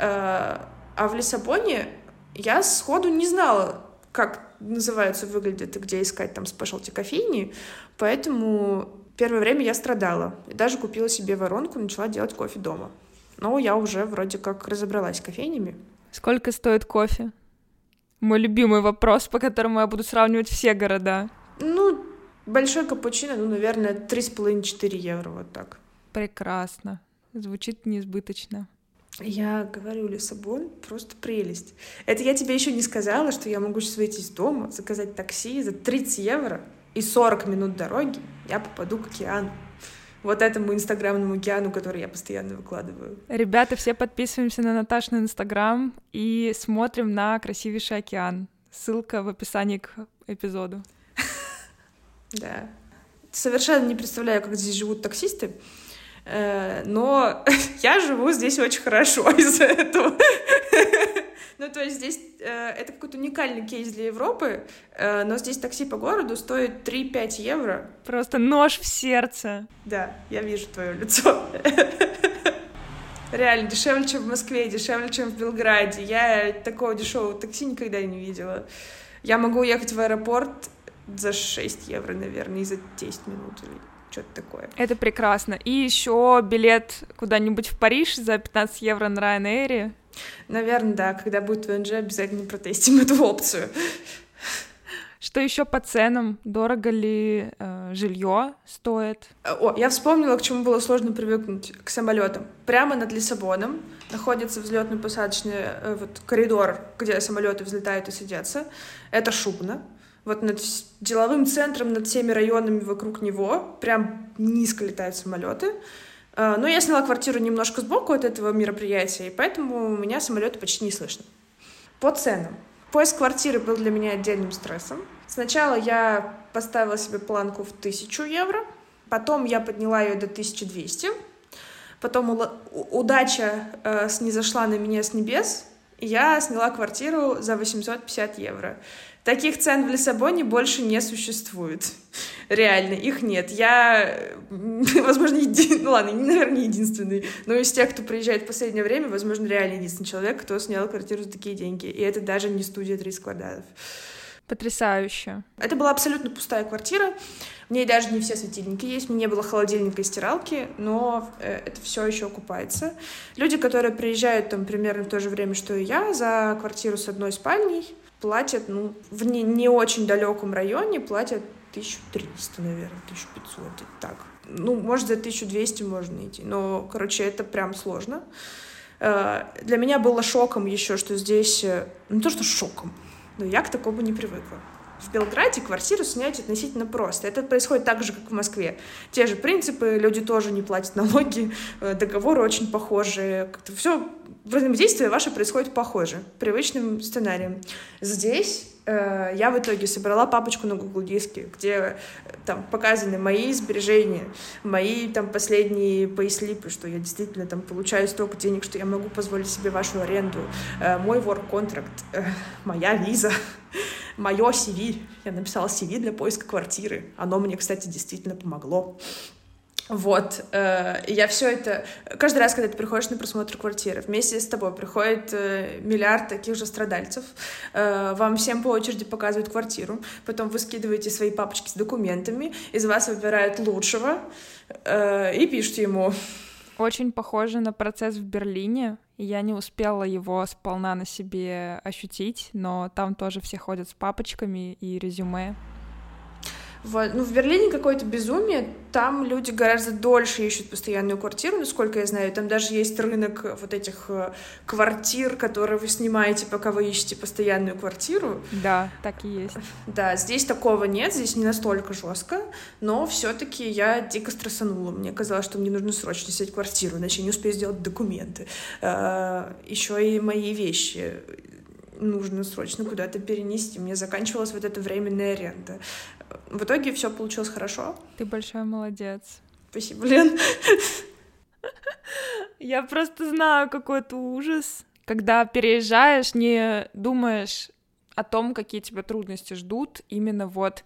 а в Лиссабоне я сходу не знала, как называются, выглядят и где искать там спешлти кофейни, поэтому первое время я страдала. И даже купила себе воронку, начала делать кофе дома. Но я уже вроде как разобралась с кофейнями. Сколько стоит кофе? Мой любимый вопрос, по которому я буду сравнивать все города. Ну, большой капучино, ну, наверное, 3,5-4 евро, вот так. Прекрасно. Звучит неизбыточно. Я говорю, Лиссабон — просто прелесть. Это я тебе еще не сказала, что я могу сейчас выйти из дома, заказать такси за 30 евро и 40 минут дороги я попаду к океану. Вот этому инстаграмному океану, который я постоянно выкладываю. Ребята, все подписываемся на Наташный инстаграм и смотрим на красивейший океан. Ссылка в описании к эпизоду. Да. Совершенно не представляю, как здесь живут таксисты. Э, но я живу здесь очень хорошо из-за этого. Ну, то есть здесь э, это какой-то уникальный кейс для Европы, э, но здесь такси по городу стоит 3-5 евро. Просто нож в сердце. Да, я вижу твое лицо. Реально, дешевле, чем в Москве, дешевле, чем в Белграде. Я такого дешевого такси никогда не видела. Я могу уехать в аэропорт за 6 евро, наверное, и за 10 минут. Что-то такое. Это прекрасно. И еще билет куда-нибудь в Париж за 15 евро на Ryanair. Наверное, да. Когда будет ВНЖ, обязательно протестим эту опцию. Что еще по ценам? Дорого ли э, жилье стоит? О, я вспомнила, к чему было сложно привыкнуть к самолетам. Прямо над Лиссабоном находится взлетно-посадочный э, вот, коридор, где самолеты взлетают и садятся. Это шумно. Вот над деловым центром, над всеми районами вокруг него прям низко летают самолеты. Э, но я сняла квартиру немножко сбоку от этого мероприятия, и поэтому у меня самолеты почти не слышно. По ценам. Поиск квартиры был для меня отдельным стрессом. Сначала я поставила себе планку в 1000 евро, потом я подняла ее до 1200, потом удача э, снизошла на меня с небес, и я сняла квартиру за 850 евро. Таких цен в Лиссабоне больше не существует. Реально, их нет. Я, возможно, еди... ну ладно, наверное, не единственный, но из тех, кто приезжает в последнее время, возможно, реально единственный человек, кто снял квартиру за такие деньги. И это даже не студия 30 квадратов. Потрясающе. Это была абсолютно пустая квартира. В ней даже не все светильники есть, мне не было холодильника и стиралки, но э, это все еще окупается. Люди, которые приезжают там примерно в то же время, что и я, за квартиру с одной спальней, платят, ну, в не, не очень далеком районе платят 1300, наверное, 1500, так. Ну, может, за 1200 можно идти, но, короче, это прям сложно. Э, для меня было шоком еще, что здесь... Э, не то, что шоком, но я к такому не привыкла. В Белграде квартиру снять относительно просто. Это происходит так же, как в Москве. Те же принципы, люди тоже не платят налоги, э, договоры очень похожие. Как-то все взаимодействие ваше происходит похоже, привычным сценарием. Здесь э, я в итоге собрала папочку на Google диске, где э, там показаны мои сбережения, мои там последние пейслипы, что я действительно там получаю столько денег, что я могу позволить себе вашу аренду, э, мой work contract, э, моя виза мое CV. Я написала CV для поиска квартиры. Оно мне, кстати, действительно помогло. Вот, э, я все это... Каждый раз, когда ты приходишь на просмотр квартиры, вместе с тобой приходит э, миллиард таких же страдальцев, э, вам всем по очереди показывают квартиру, потом вы скидываете свои папочки с документами, из вас выбирают лучшего и пишут ему. Очень похоже на процесс в Берлине. Я не успела его сполна на себе ощутить, но там тоже все ходят с папочками и резюме. В, ну, в Берлине какое-то безумие. Там люди гораздо дольше ищут постоянную квартиру, насколько я знаю. Там даже есть рынок вот этих э, квартир, которые вы снимаете, пока вы ищете постоянную квартиру. Да, так и есть. Да, здесь такого нет, здесь не настолько жестко, но все-таки я дико стрессанула. Мне казалось, что мне нужно срочно снять квартиру, иначе я не успею сделать документы. Э, Еще и мои вещи нужно срочно куда-то перенести. Мне заканчивалась вот эта временная аренда. В итоге все получилось хорошо. Ты большой молодец. Спасибо, Лен. Я просто знаю какой-то ужас, когда переезжаешь, не думаешь о том, какие тебя трудности ждут, именно вот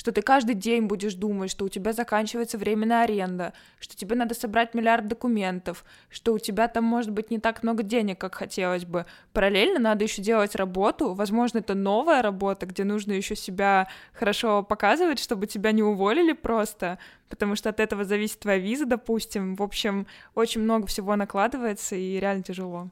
что ты каждый день будешь думать, что у тебя заканчивается временная аренда, что тебе надо собрать миллиард документов, что у тебя там может быть не так много денег, как хотелось бы. Параллельно надо еще делать работу, возможно, это новая работа, где нужно еще себя хорошо показывать, чтобы тебя не уволили просто, потому что от этого зависит твоя виза, допустим. В общем, очень много всего накладывается и реально тяжело.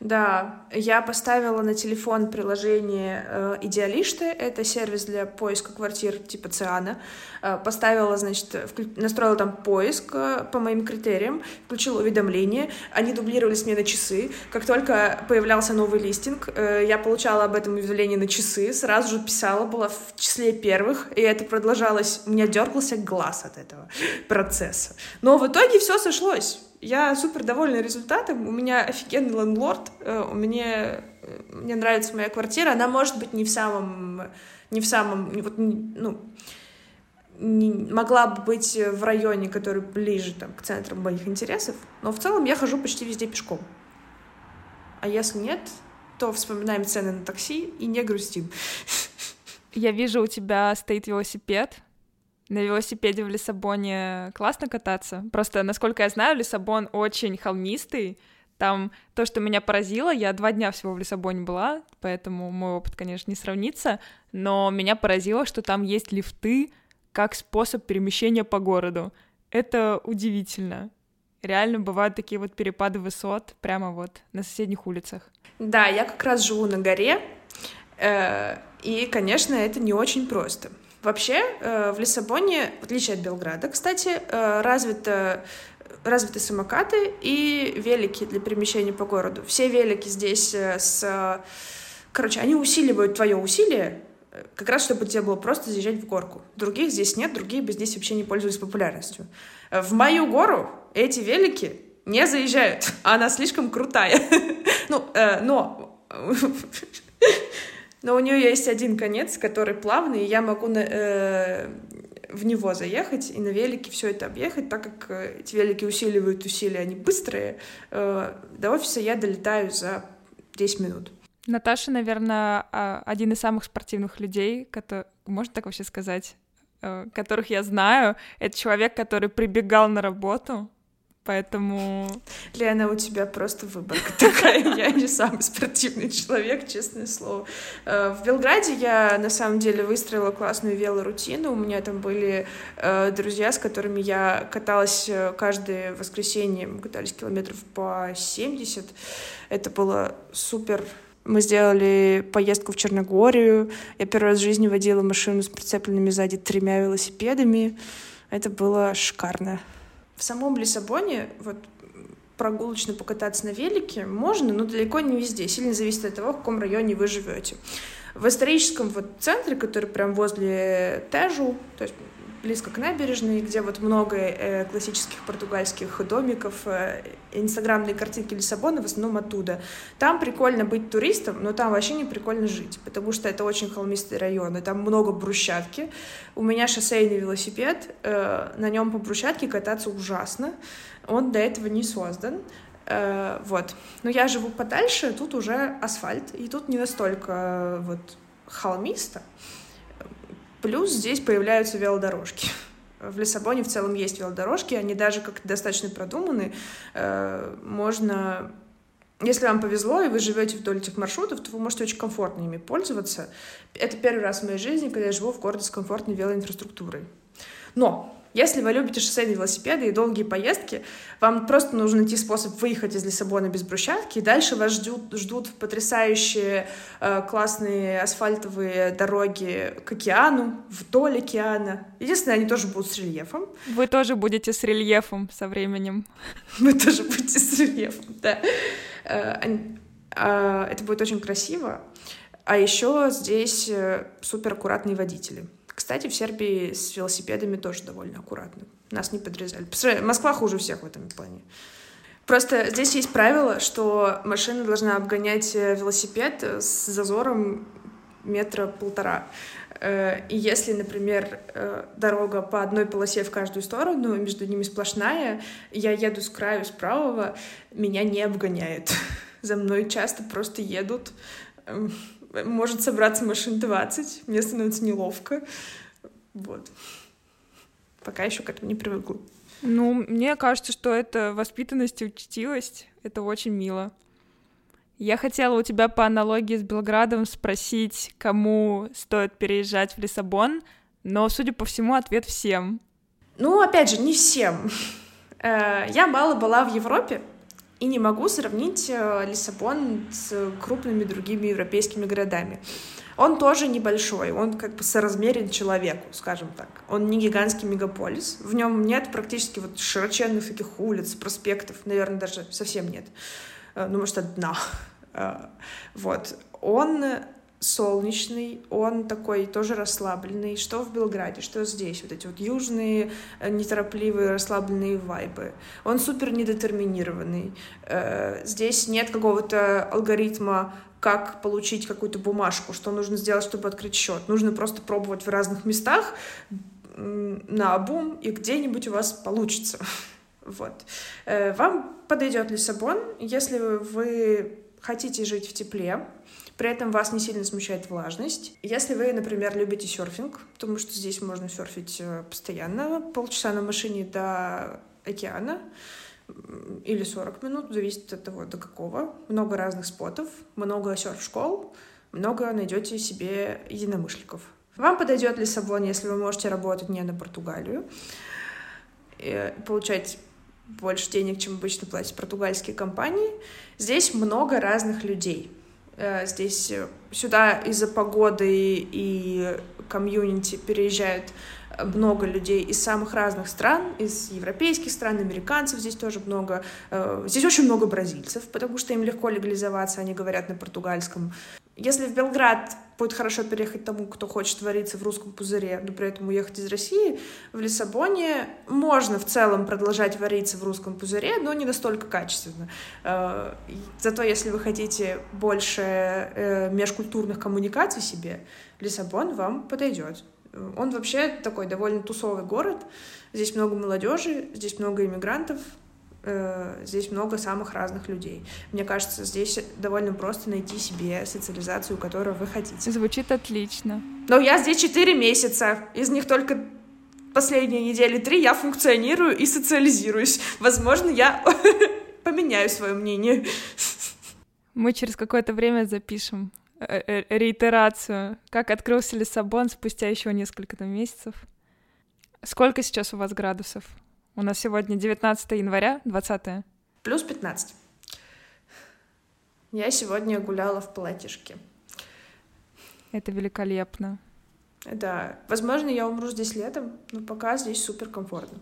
Да, я поставила на телефон приложение э, Идеалишты, это сервис для поиска квартир типа Циана. Э, поставила, значит, вклю... настроила там поиск э, по моим критериям, включила уведомления, они дублировались мне на часы. Как только появлялся новый листинг, э, я получала об этом уведомление на часы, сразу же писала, была в числе первых, и это продолжалось, у меня дергался глаз от этого процесса. Но в итоге все сошлось я супер довольна результатом. У меня офигенный лендлорд. Э, меня э, мне нравится моя квартира. Она может быть не в самом, не в самом, вот, ну, не, могла бы быть в районе, который ближе там, к центру моих интересов, но в целом я хожу почти везде пешком. А если нет, то вспоминаем цены на такси и не грустим. Я вижу, у тебя стоит велосипед. На велосипеде в Лиссабоне классно кататься. Просто, насколько я знаю, Лиссабон очень холмистый. Там то, что меня поразило, я два дня всего в Лиссабоне была, поэтому мой опыт, конечно, не сравнится, но меня поразило, что там есть лифты, как способ перемещения по городу. Это удивительно. Реально бывают такие вот перепады высот прямо вот на соседних улицах. Да, я как раз живу на горе, э, и, конечно, это не очень просто. Вообще, э, в Лиссабоне, в отличие от Белграда, кстати, э, развито развиты самокаты и велики для перемещения по городу. Все велики здесь с... Короче, они усиливают твое усилие, как раз чтобы тебе было просто заезжать в горку. Других здесь нет, другие бы здесь вообще не пользовались популярностью. В мою гору эти велики не заезжают, она слишком крутая. Ну, э, но... Но у нее есть один конец, который плавный, и я могу на, э, в него заехать и на велике все это объехать, так как э, эти велики усиливают усилия, они быстрые. Э, до офиса я долетаю за 10 минут. Наташа, наверное, а, один из самых спортивных людей, который, можно так вообще сказать, э, которых я знаю. Это человек, который прибегал на работу, поэтому... Лена, у тебя просто выборка такая. Я не самый спортивный человек, честное слово. Э, в Белграде я, на самом деле, выстроила классную велорутину. У меня там были э, друзья, с которыми я каталась каждое воскресенье. Мы катались километров по 70. Это было супер мы сделали поездку в Черногорию. Я первый раз в жизни водила машину с прицепленными сзади тремя велосипедами. Это было шикарно. В самом Лиссабоне вот прогулочно покататься на велике можно, но далеко не везде. Сильно зависит от того, в каком районе вы живете. В историческом вот центре, который прям возле Тежу, то есть близко к набережной, где вот много э, классических португальских домиков, э, инстаграмные картинки Лиссабона в основном оттуда. Там прикольно быть туристом, но там вообще не прикольно жить, потому что это очень холмистый район, и там много брусчатки. У меня шоссейный велосипед, э, на нем по брусчатке кататься ужасно, он до этого не создан. Э, вот. Но я живу подальше, тут уже асфальт, и тут не настолько э, вот холмисто. Плюс здесь появляются велодорожки. В Лиссабоне в целом есть велодорожки, они даже как достаточно продуманы. Э, можно если вам повезло, и вы живете вдоль этих маршрутов, то вы можете очень комфортно ими пользоваться. Это первый раз в моей жизни, когда я живу в городе с комфортной велоинфраструктурой. Но если вы любите шоссейные велосипеды и долгие поездки, вам просто нужно найти способ выехать из Лиссабона без брусчатки, и дальше вас ждут, ждут потрясающие э, классные асфальтовые дороги к океану, вдоль океана. Единственное, они тоже будут с рельефом. Вы тоже будете с рельефом со временем. Вы тоже будете с рельефом, да. Э, э, это будет очень красиво. А еще здесь э, супер аккуратные водители. Кстати, в Сербии с велосипедами тоже довольно аккуратно. Нас не подрезали. Москва хуже всех в этом плане. Просто здесь есть правило, что машина должна обгонять э, велосипед с зазором метра полтора. Э, и если, например, э, дорога по одной полосе в каждую сторону, между ними сплошная, я еду с краю, с правого, меня не обгоняют. За мной часто просто едут эм, может собраться машин 20, мне становится неловко. Вот. Пока еще к этому не привыкла. Ну, мне кажется, что это воспитанность и учтивость. Это очень мило. Я хотела у тебя по аналогии с Белградом спросить, кому стоит переезжать в Лиссабон, но, судя по всему, ответ всем. Ну, опять же, не всем. Э, я мало была в Европе, и не могу сравнить э, Лиссабон с крупными другими европейскими городами. Он тоже небольшой, он как бы соразмерен человеку, скажем так. Он не гигантский мегаполис, в нем нет практически вот широченных таких улиц, проспектов, наверное, даже совсем нет. Э, ну, может, одна. Э, вот. Он солнечный, он такой тоже расслабленный, что в Белграде, что здесь, вот эти вот южные, э, неторопливые, расслабленные вайбы. Он супер недетерминированный. Э, здесь нет какого-то алгоритма, как получить какую-то бумажку, что нужно сделать, чтобы открыть счет. Нужно просто пробовать в разных местах на обум, и где-нибудь у вас получится. Вот. Э, вам подойдет Лиссабон, если вы хотите жить в тепле, при этом вас не сильно смущает влажность. Если вы, например, любите серфинг, потому что здесь можно серфить э, постоянно, полчаса на машине до океана, или 40 минут, зависит от того, до какого. Много разных спотов, много серф-школ, много найдете себе единомышленников. Вам подойдет Лиссабон, если вы можете работать не на Португалию, и получать больше денег, чем обычно платят португальские компании. Здесь много разных людей. Э, здесь э, сюда из-за погоды и комьюнити переезжают много людей из самых разных стран, из европейских стран, американцев здесь тоже много. Э, здесь очень много бразильцев, потому что им легко легализоваться, они говорят на португальском. Если в Белград будет хорошо переехать тому, кто хочет вариться в русском пузыре, но при этом уехать из России, в Лиссабоне можно в целом продолжать вариться в русском пузыре, но не настолько качественно. Э, зато если вы хотите больше э, межкультурных коммуникаций себе, Лиссабон вам подойдет. Он вообще такой довольно тусовый город. Здесь много молодежи, здесь много иммигрантов, здесь много самых разных людей. Мне кажется, здесь довольно просто найти себе социализацию, которую вы хотите. Звучит отлично. Но я здесь 4 месяца, из них только последние недели три я функционирую и социализируюсь. Возможно, я поменяю свое мнение. Мы через какое-то время запишем э, э, реитерацию, как открылся Лиссабон спустя еще несколько месяцев. Сколько сейчас у вас градусов? У нас сегодня 19 января, 20 Плюс 15. Я сегодня гуляла в платьишке. Это великолепно. Да. Возможно, я умру здесь летом, но пока здесь супер комфортно.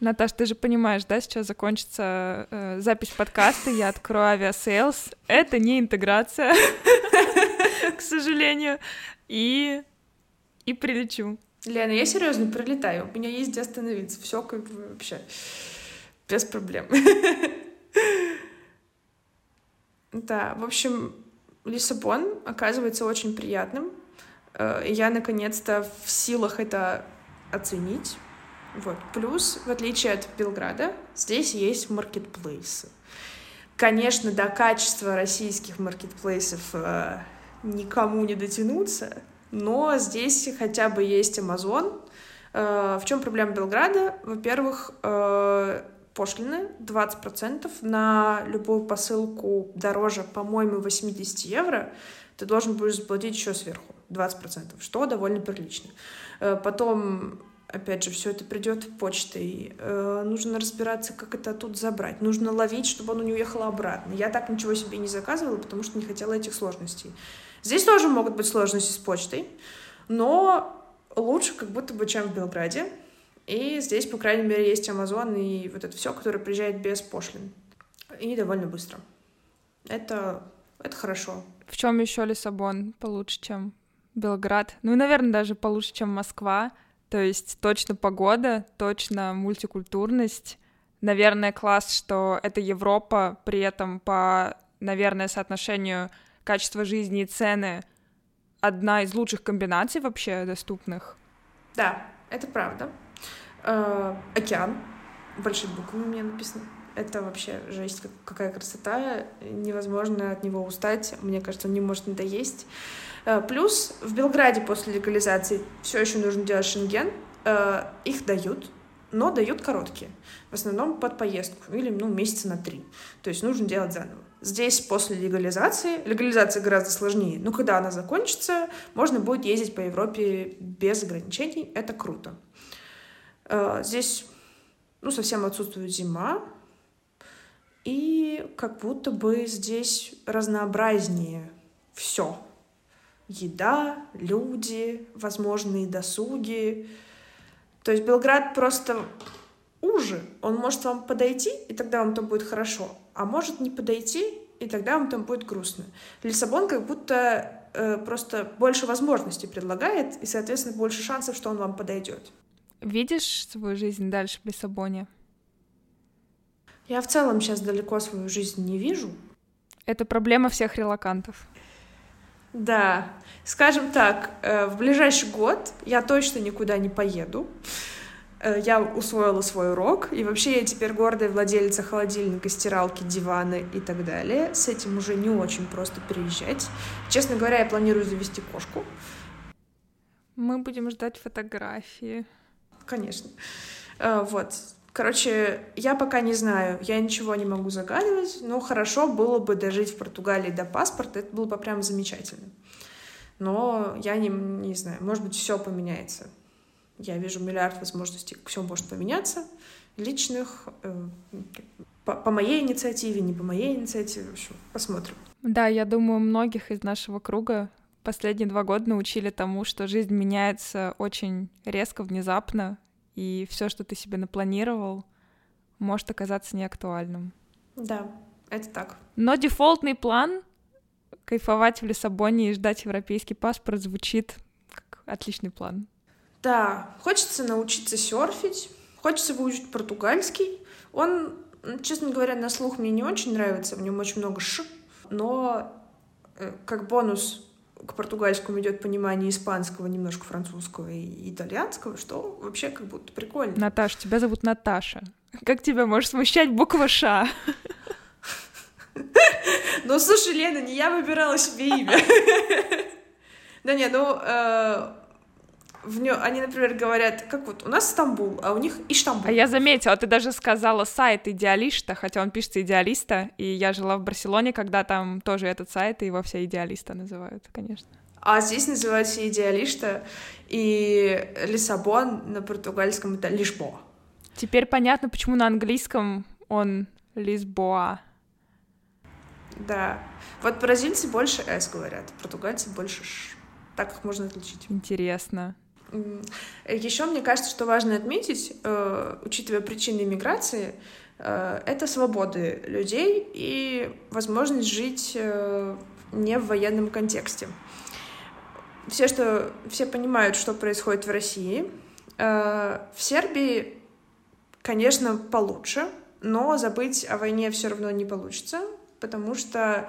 Наташ, ты же понимаешь, да, сейчас закончится э, запись подкаста, я открою Aviasales. Это не интеграция, к сожалению. И... и прилечу. Лена, я серьезно прилетаю. У меня есть где остановиться. Все как бы вообще без проблем. Да, в общем, Лиссабон оказывается очень приятным. Э, я наконец-то в силах это оценить. Вот. Плюс, в отличие от Белграда, здесь есть маркетплейсы. Конечно, до качества российских маркетплейсов э, никому не дотянуться, но здесь хотя бы есть Amazon. Э, в чем проблема Белграда? Во-первых, э, пошлины 20% на любую посылку дороже, по-моему, 80 евро, ты должен будешь заплатить еще сверху 20%, что довольно прилично. Э, потом опять же, все это придет почтой. Э, нужно разбираться, как это тут забрать. Нужно ловить, чтобы оно не уехало обратно. Я так ничего себе не заказывала, потому что не хотела этих сложностей. Здесь тоже могут быть сложности с почтой, но лучше как будто бы, чем в Белграде. И здесь, по крайней мере, есть Amazon и вот это все, которое приезжает без пошлин. И довольно быстро. Это, это хорошо. В чем еще Лиссабон получше, чем Белград? Ну и, наверное, даже получше, чем Москва. То есть точно погода, точно мультикультурность. Наверное, класс, что это Европа, при этом по, наверное, соотношению качества жизни и цены одна из лучших комбинаций вообще доступных. Да, это правда. Э, океан, большими буквами у меня написано. Это вообще жесть, какая красота. Невозможно от него устать. Мне кажется, он не может надоесть. Э, плюс в Белграде после легализации все еще нужно делать шенген. Э, их дают, но дают короткие. В основном под поездку или ну, месяца на три. То есть нужно делать заново. Здесь после легализации, легализация гораздо сложнее, но когда она закончится, можно будет ездить по Европе без ограничений. Это круто. Э, здесь ну, совсем отсутствует зима, и как будто бы здесь разнообразнее все еда, люди, возможные досуги. То есть Белград просто уже. Он может вам подойти, и тогда вам там будет хорошо, а может не подойти, и тогда вам там будет грустно. Лиссабон как будто э, просто больше возможностей предлагает, и, соответственно, больше шансов, что он вам подойдет. Видишь свою жизнь дальше в Лиссабоне? Я в целом сейчас далеко свою жизнь не вижу. Это проблема всех релакантов. Да, скажем так, э, в ближайший год я точно никуда не поеду. Э, я усвоила свой урок, и вообще я теперь гордая владелица холодильника, стиралки, дивана и так далее. С этим уже не очень просто переезжать. Честно говоря, я планирую завести кошку. Мы будем ждать фотографии. Конечно. Э, вот. Короче, я пока не знаю, я ничего не могу загадывать, но хорошо было бы дожить в Португалии до паспорта, это было бы прям замечательно. Но я не, не знаю, может быть, все поменяется. Я вижу миллиард возможностей, как все может поменяться, личных, э, по, по моей инициативе, не по моей инициативе, в общем, посмотрим. Да, я думаю, многих из нашего круга последние два года научили тому, что жизнь меняется очень резко, внезапно, и все, что ты себе напланировал, может оказаться неактуальным. Да, это так. Но дефолтный план кайфовать в Лиссабоне и ждать европейский паспорт звучит как отличный план. Да, хочется научиться серфить, хочется выучить португальский. Он, честно говоря, на слух мне не очень нравится, в нем очень много ш, но э, как бонус к португальскому идет понимание испанского, немножко французского и итальянского, что вообще как будто прикольно. Наташа, тебя зовут Наташа. Как тебя может смущать буква Ш? Ну, слушай, Лена, не я выбирала себе имя. Да не, ну, э, в нем, они, например, говорят, как вот у нас Стамбул, а у них Иштамбул. А я заметила, ты даже сказала сайт идеалиста, хотя он пишется идеалиста, и я жила в Барселоне, когда там тоже этот сайт, и его все идеалиста называют, конечно. А здесь называется идеалиста, и Лиссабон на португальском это Лишбо. Теперь понятно, почему на английском он Лисбоа. Да. Вот бразильцы больше «с» говорят, португальцы больше «ш». Так их можно отличить. Интересно. Еще мне кажется, что важно отметить, э, учитывая причины миграции, э, это свободы людей и возможность жить э, не в военном контексте. Все, что, все понимают, что происходит в России. В Сербии, конечно, получше, но забыть о войне все равно не получится, потому что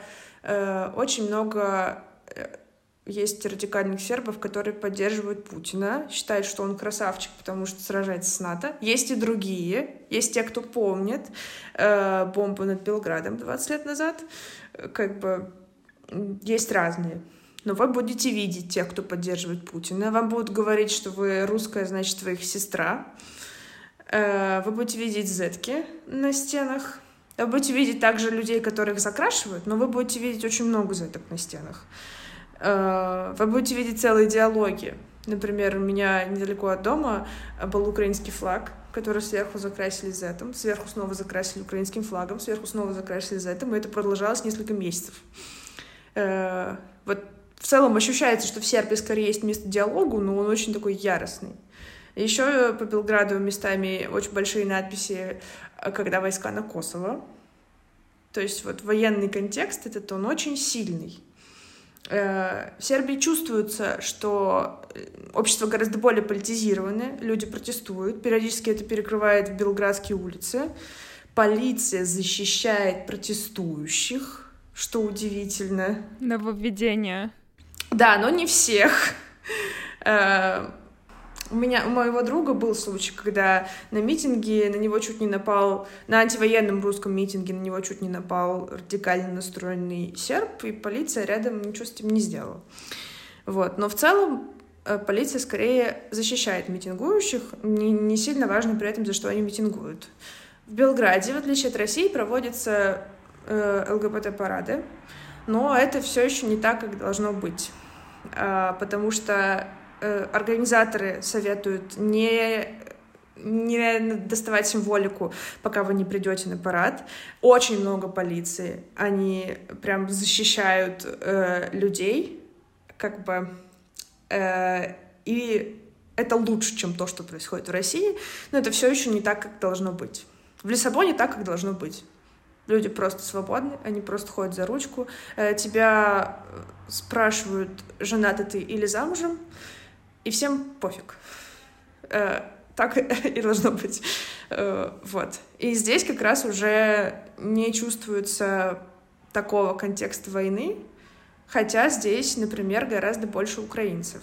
очень много есть радикальных сербов, которые поддерживают Путина, считают, что он красавчик, потому что сражается с НАТО. Есть и другие. Есть те, кто помнит э, бомбу над Белградом 20 лет назад. Как бы есть разные. Но вы будете видеть тех, кто поддерживает Путина. Вам будут говорить, что вы русская, значит, вы их сестра. Э, вы будете видеть зетки на стенах. Вы будете видеть также людей, которых закрашивают, но вы будете видеть очень много зеток на стенах. Э, вы будете видеть целые диалоги. Например, у меня недалеко от дома был украинский флаг, который сверху закрасили зетом, сверху снова закрасили украинским флагом, сверху снова закрасили зетом, и это продолжалось несколько месяцев. Э, вот в целом ощущается, что в Сербии скорее есть место диалогу, но он очень такой яростный. Еще по Белграду местами очень большие надписи, когда войска на Kosovo. То есть вот военный контекст этот, он очень сильный. Э, в Сербии чувствуется, что э, общество гораздо более политизированное, люди протестуют, периодически это перекрывает белградские улицы, полиция защищает протестующих, что удивительно. Нововведение. Да, но не всех. У меня, у моего друга был случай, когда на митинге на него чуть не напал, на антивоенном русском митинге на него чуть не напал радикально настроенный серб, и полиция рядом ничего с этим не сделала. Вот. Но в целом э, полиция скорее защищает митингующих, не, не сильно важно при этом, за что они митингуют. В Белграде, в отличие от России, проводятся э, ЛГБТ-парады, но это все еще не так, как должно быть. Э, потому что Э, организаторы советуют не не доставать символику, пока вы не придете на парад. Очень много полиции. Они прям защищают э, людей, как бы. Э, и это лучше, чем то, что происходит в России, но это все еще не так, как должно быть. В Лиссабоне так, как должно быть. Люди просто свободны, они просто ходят за ручку. Э, тебя спрашивают, женаты ты или замужем и всем пофиг. Э, так и должно быть. Э, вот. И здесь как раз уже не чувствуется такого контекста войны, хотя здесь, например, гораздо больше украинцев.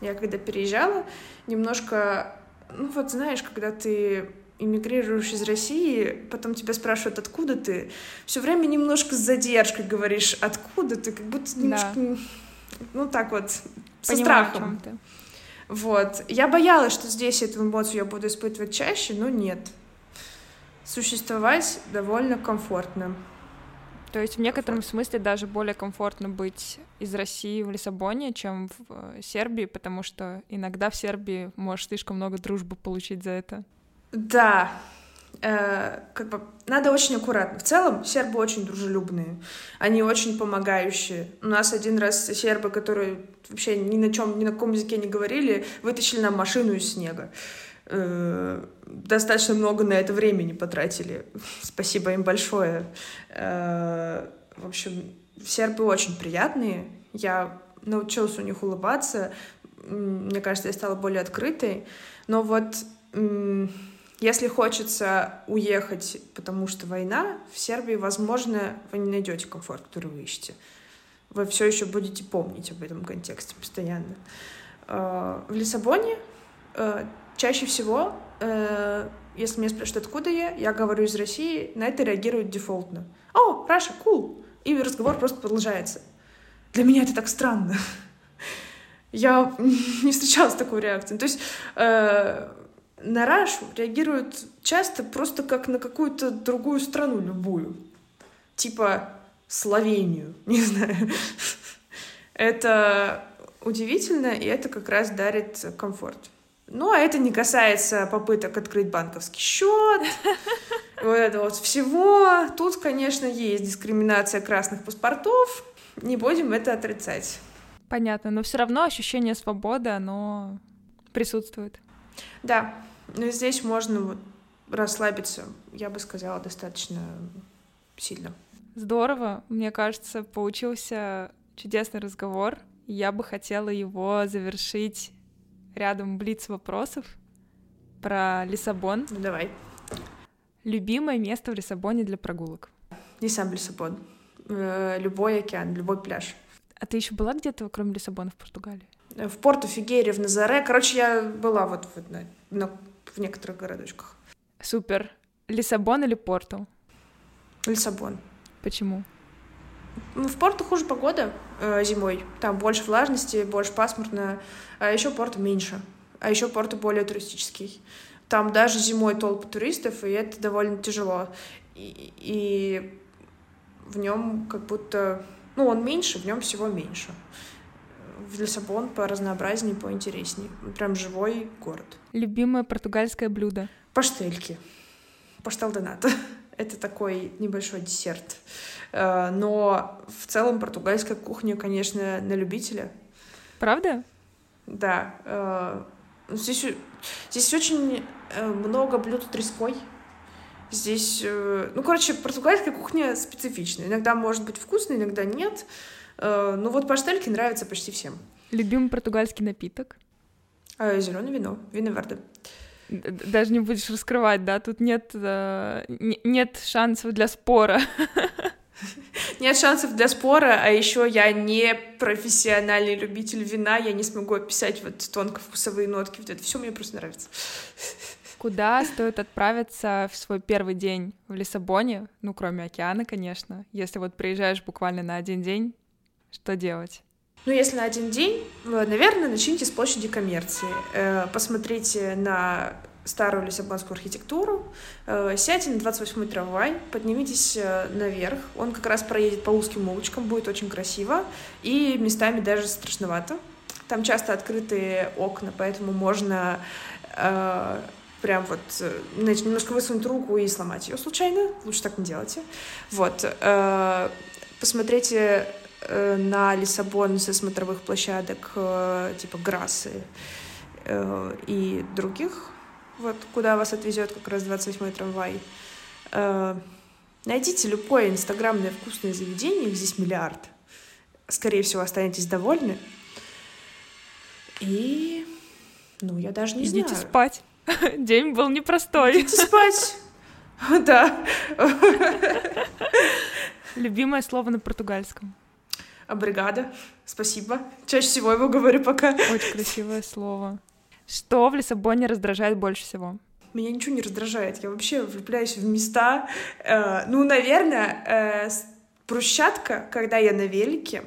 Я когда переезжала, немножко, ну вот знаешь, когда ты эмигрируешь из России, потом тебя спрашивают, откуда ты, все время немножко с задержкой говоришь, откуда ты, как будто немножко, да. ну так вот, со Понимаю, страхом. Вот. Я боялась, что здесь эту эмоцию я буду испытывать чаще, но нет. Существовать довольно комфортно. То есть в некотором смысле даже более комфортно быть из России в Лиссабоне, чем в э, Сербии, потому что иногда в Сербии можешь слишком много дружбы получить за это. Да, э, как бы надо очень аккуратно. В целом сербы очень дружелюбные, они очень помогающие. У нас один раз сербы, которые вообще ни на чем, ни на каком языке не говорили, вытащили нам машину из снега. Э, достаточно много на это времени потратили. Спасибо им большое. Э, в общем, сербы очень приятные. Я научилась у них улыбаться. Мне кажется, я стала более открытой. Но вот если хочется уехать, потому что война, в Сербии, возможно, вы не найдете комфорт, который вы ищете. Вы все еще будете помнить об этом контексте постоянно. Э, в Лиссабоне чаще всего, э, если меня спрашивают, откуда я, я говорю из России, на это реагируют дефолтно. О, Раша, cool! И разговор просто продолжается. Для меня это так странно. Я не встречала с такой реакцией. То есть э, на Рашу реагируют часто просто как на какую-то другую страну, любую. Типа Словению, не знаю. Это удивительно, и это как раз дарит комфорт. Ну, а это не касается попыток открыть банковский счет, вот это вот всего. Тут, конечно, есть дискриминация красных паспортов, не будем это отрицать. Понятно, но все равно ощущение свободы, оно присутствует. Да, но здесь можно вот расслабиться, я бы сказала, достаточно сильно. Здорово, мне кажется, получился чудесный разговор. Я бы хотела его завершить рядом блиц вопросов про Лиссабон. Ну, давай. Любимое место в Лиссабоне для прогулок? Не сам Лиссабон. Э, любой океан, любой пляж. А ты еще была где-то, кроме Лиссабона, в Португалии? Э, в Порту, Фигере, в Назаре. Короче, я была вот, вот на, на, в некоторых городочках. Супер. Лиссабон или Порту? Лиссабон. Почему? Ну, в Порту хуже погода э, зимой. Там больше влажности, больше пасмурно. А еще Порту меньше. А еще Порту более туристический. Там даже зимой толпы туристов, и это довольно тяжело. И, и в нем как будто... Ну, он меньше, в нем всего меньше. В Лиссабон по разнообразнее, поинтереснее. Прям живой город. Любимое португальское блюдо? Паштельки. Паштел донато. Это такой небольшой десерт. Э, но в целом португальская кухня, конечно, на любителя. Правда? Да. Э, здесь, здесь очень э, много блюд треской. Здесь, ну, короче, португальская кухня специфичная. Иногда может быть вкусно, иногда нет. Ну вот паштельки нравятся почти всем. Любимый португальский напиток? Зеленое вино, вино верде даже не будешь раскрывать, да, тут нет, э, нет шансов для спора. Нет шансов для спора, а еще я не профессиональный любитель вина, я не смогу описать вот тонко вкусовые нотки, вот это все мне просто нравится. Куда стоит отправиться в свой первый день в Лиссабоне, ну, кроме океана, конечно, если вот приезжаешь буквально на один день, что делать? Ну, если на один день, наверное, начните с площади коммерции. Э, посмотрите на старую лиссабонскую архитектуру, э, сядьте на 28-й трамвай, поднимитесь э, наверх, он как раз проедет по узким улочкам, будет очень красиво и местами даже страшновато. Там часто открытые окна, поэтому можно э, прям вот знаете, немножко высунуть руку и сломать ее случайно. Лучше так не делайте. Вот. Э, посмотрите на Лиссабон со смотровых площадок э, типа Грассы э, и других вот куда вас отвезет как раз 28-й трамвай. Э, найдите любое инстаграмное вкусное заведение, их здесь миллиард. Скорее всего, останетесь довольны. И, ну, я даже не Идите знаю. Идите спать. День был непростой. Идите спать. Да. Любимое слово на португальском. Абригада. Спасибо. Чаще всего его говорю пока. Очень красивое слово. Что в Лиссабоне раздражает больше всего? Меня ничего не раздражает. Я вообще влюбляюсь в места. Э, ну, наверное, э, брусчатка, когда я на велике,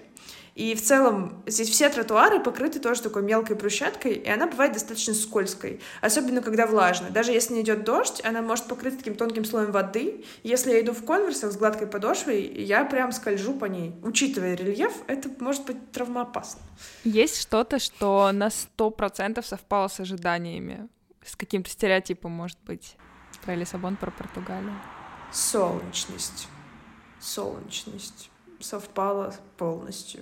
И в целом здесь все тротуары покрыты тоже такой мелкой брусчаткой, и она бывает достаточно скользкой, особенно когда влажно. Даже если не идет дождь, она может покрыта таким тонким слоем воды. Если я иду в конверсах с гладкой подошвой, я прям скольжу по ней. Учитывая рельеф, это может быть травмоопасно. Есть что-то, что на сто процентов совпало с ожиданиями? С каким-то стереотипом, может быть, про Лиссабон, про Португалию? Солнечность. Солнечность. Совпала полностью.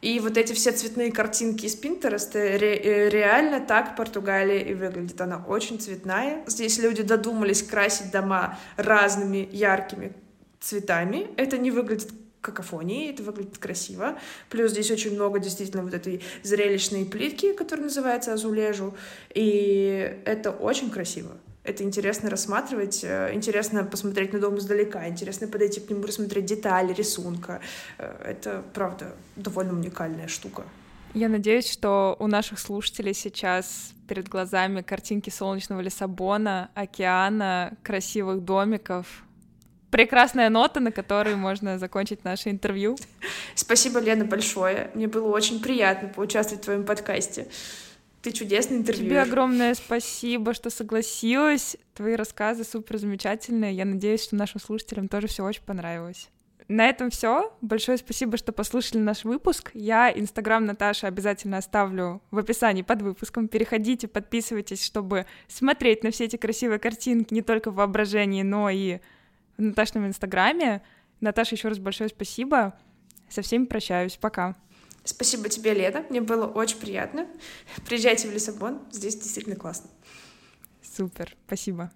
И вот эти все цветные картинки из Пинтереста, ре- э, реально так Португалия и выглядит. Она очень цветная. Здесь люди додумались красить дома разными яркими цветами. Это не выглядит какофонией, это выглядит красиво. Плюс здесь очень много действительно вот этой зрелищной плитки, которая называется азулежу, и это очень красиво. Это интересно рассматривать, э, интересно посмотреть на дом издалека, интересно подойти к нему, рассмотреть детали рисунка. Э, это, правда, довольно уникальная штука. Я надеюсь, что у наших слушателей сейчас перед глазами картинки солнечного Лиссабона, океана, красивых домиков, прекрасная нота, на которой можно закончить наше интервью. Спасибо, Лена, большое. Мне было очень приятно поучаствовать в твоем подкасте. Ты чудесный интервью. Тебе огромное спасибо, что согласилась. Твои рассказы супер замечательные. Я надеюсь, что нашим слушателям тоже все очень понравилось. На этом все. Большое спасибо, что послушали наш выпуск. Я Инстаграм Наташи обязательно оставлю в описании под выпуском. Переходите, подписывайтесь, чтобы смотреть на все эти красивые картинки не только в воображении, но и в Наташном Инстаграме. Наташа, еще раз большое спасибо. Со всеми прощаюсь. Пока. Спасибо тебе, Лена. Мне было очень приятно. Приезжайте в Лиссабон. Здесь действительно классно. Супер. Спасибо.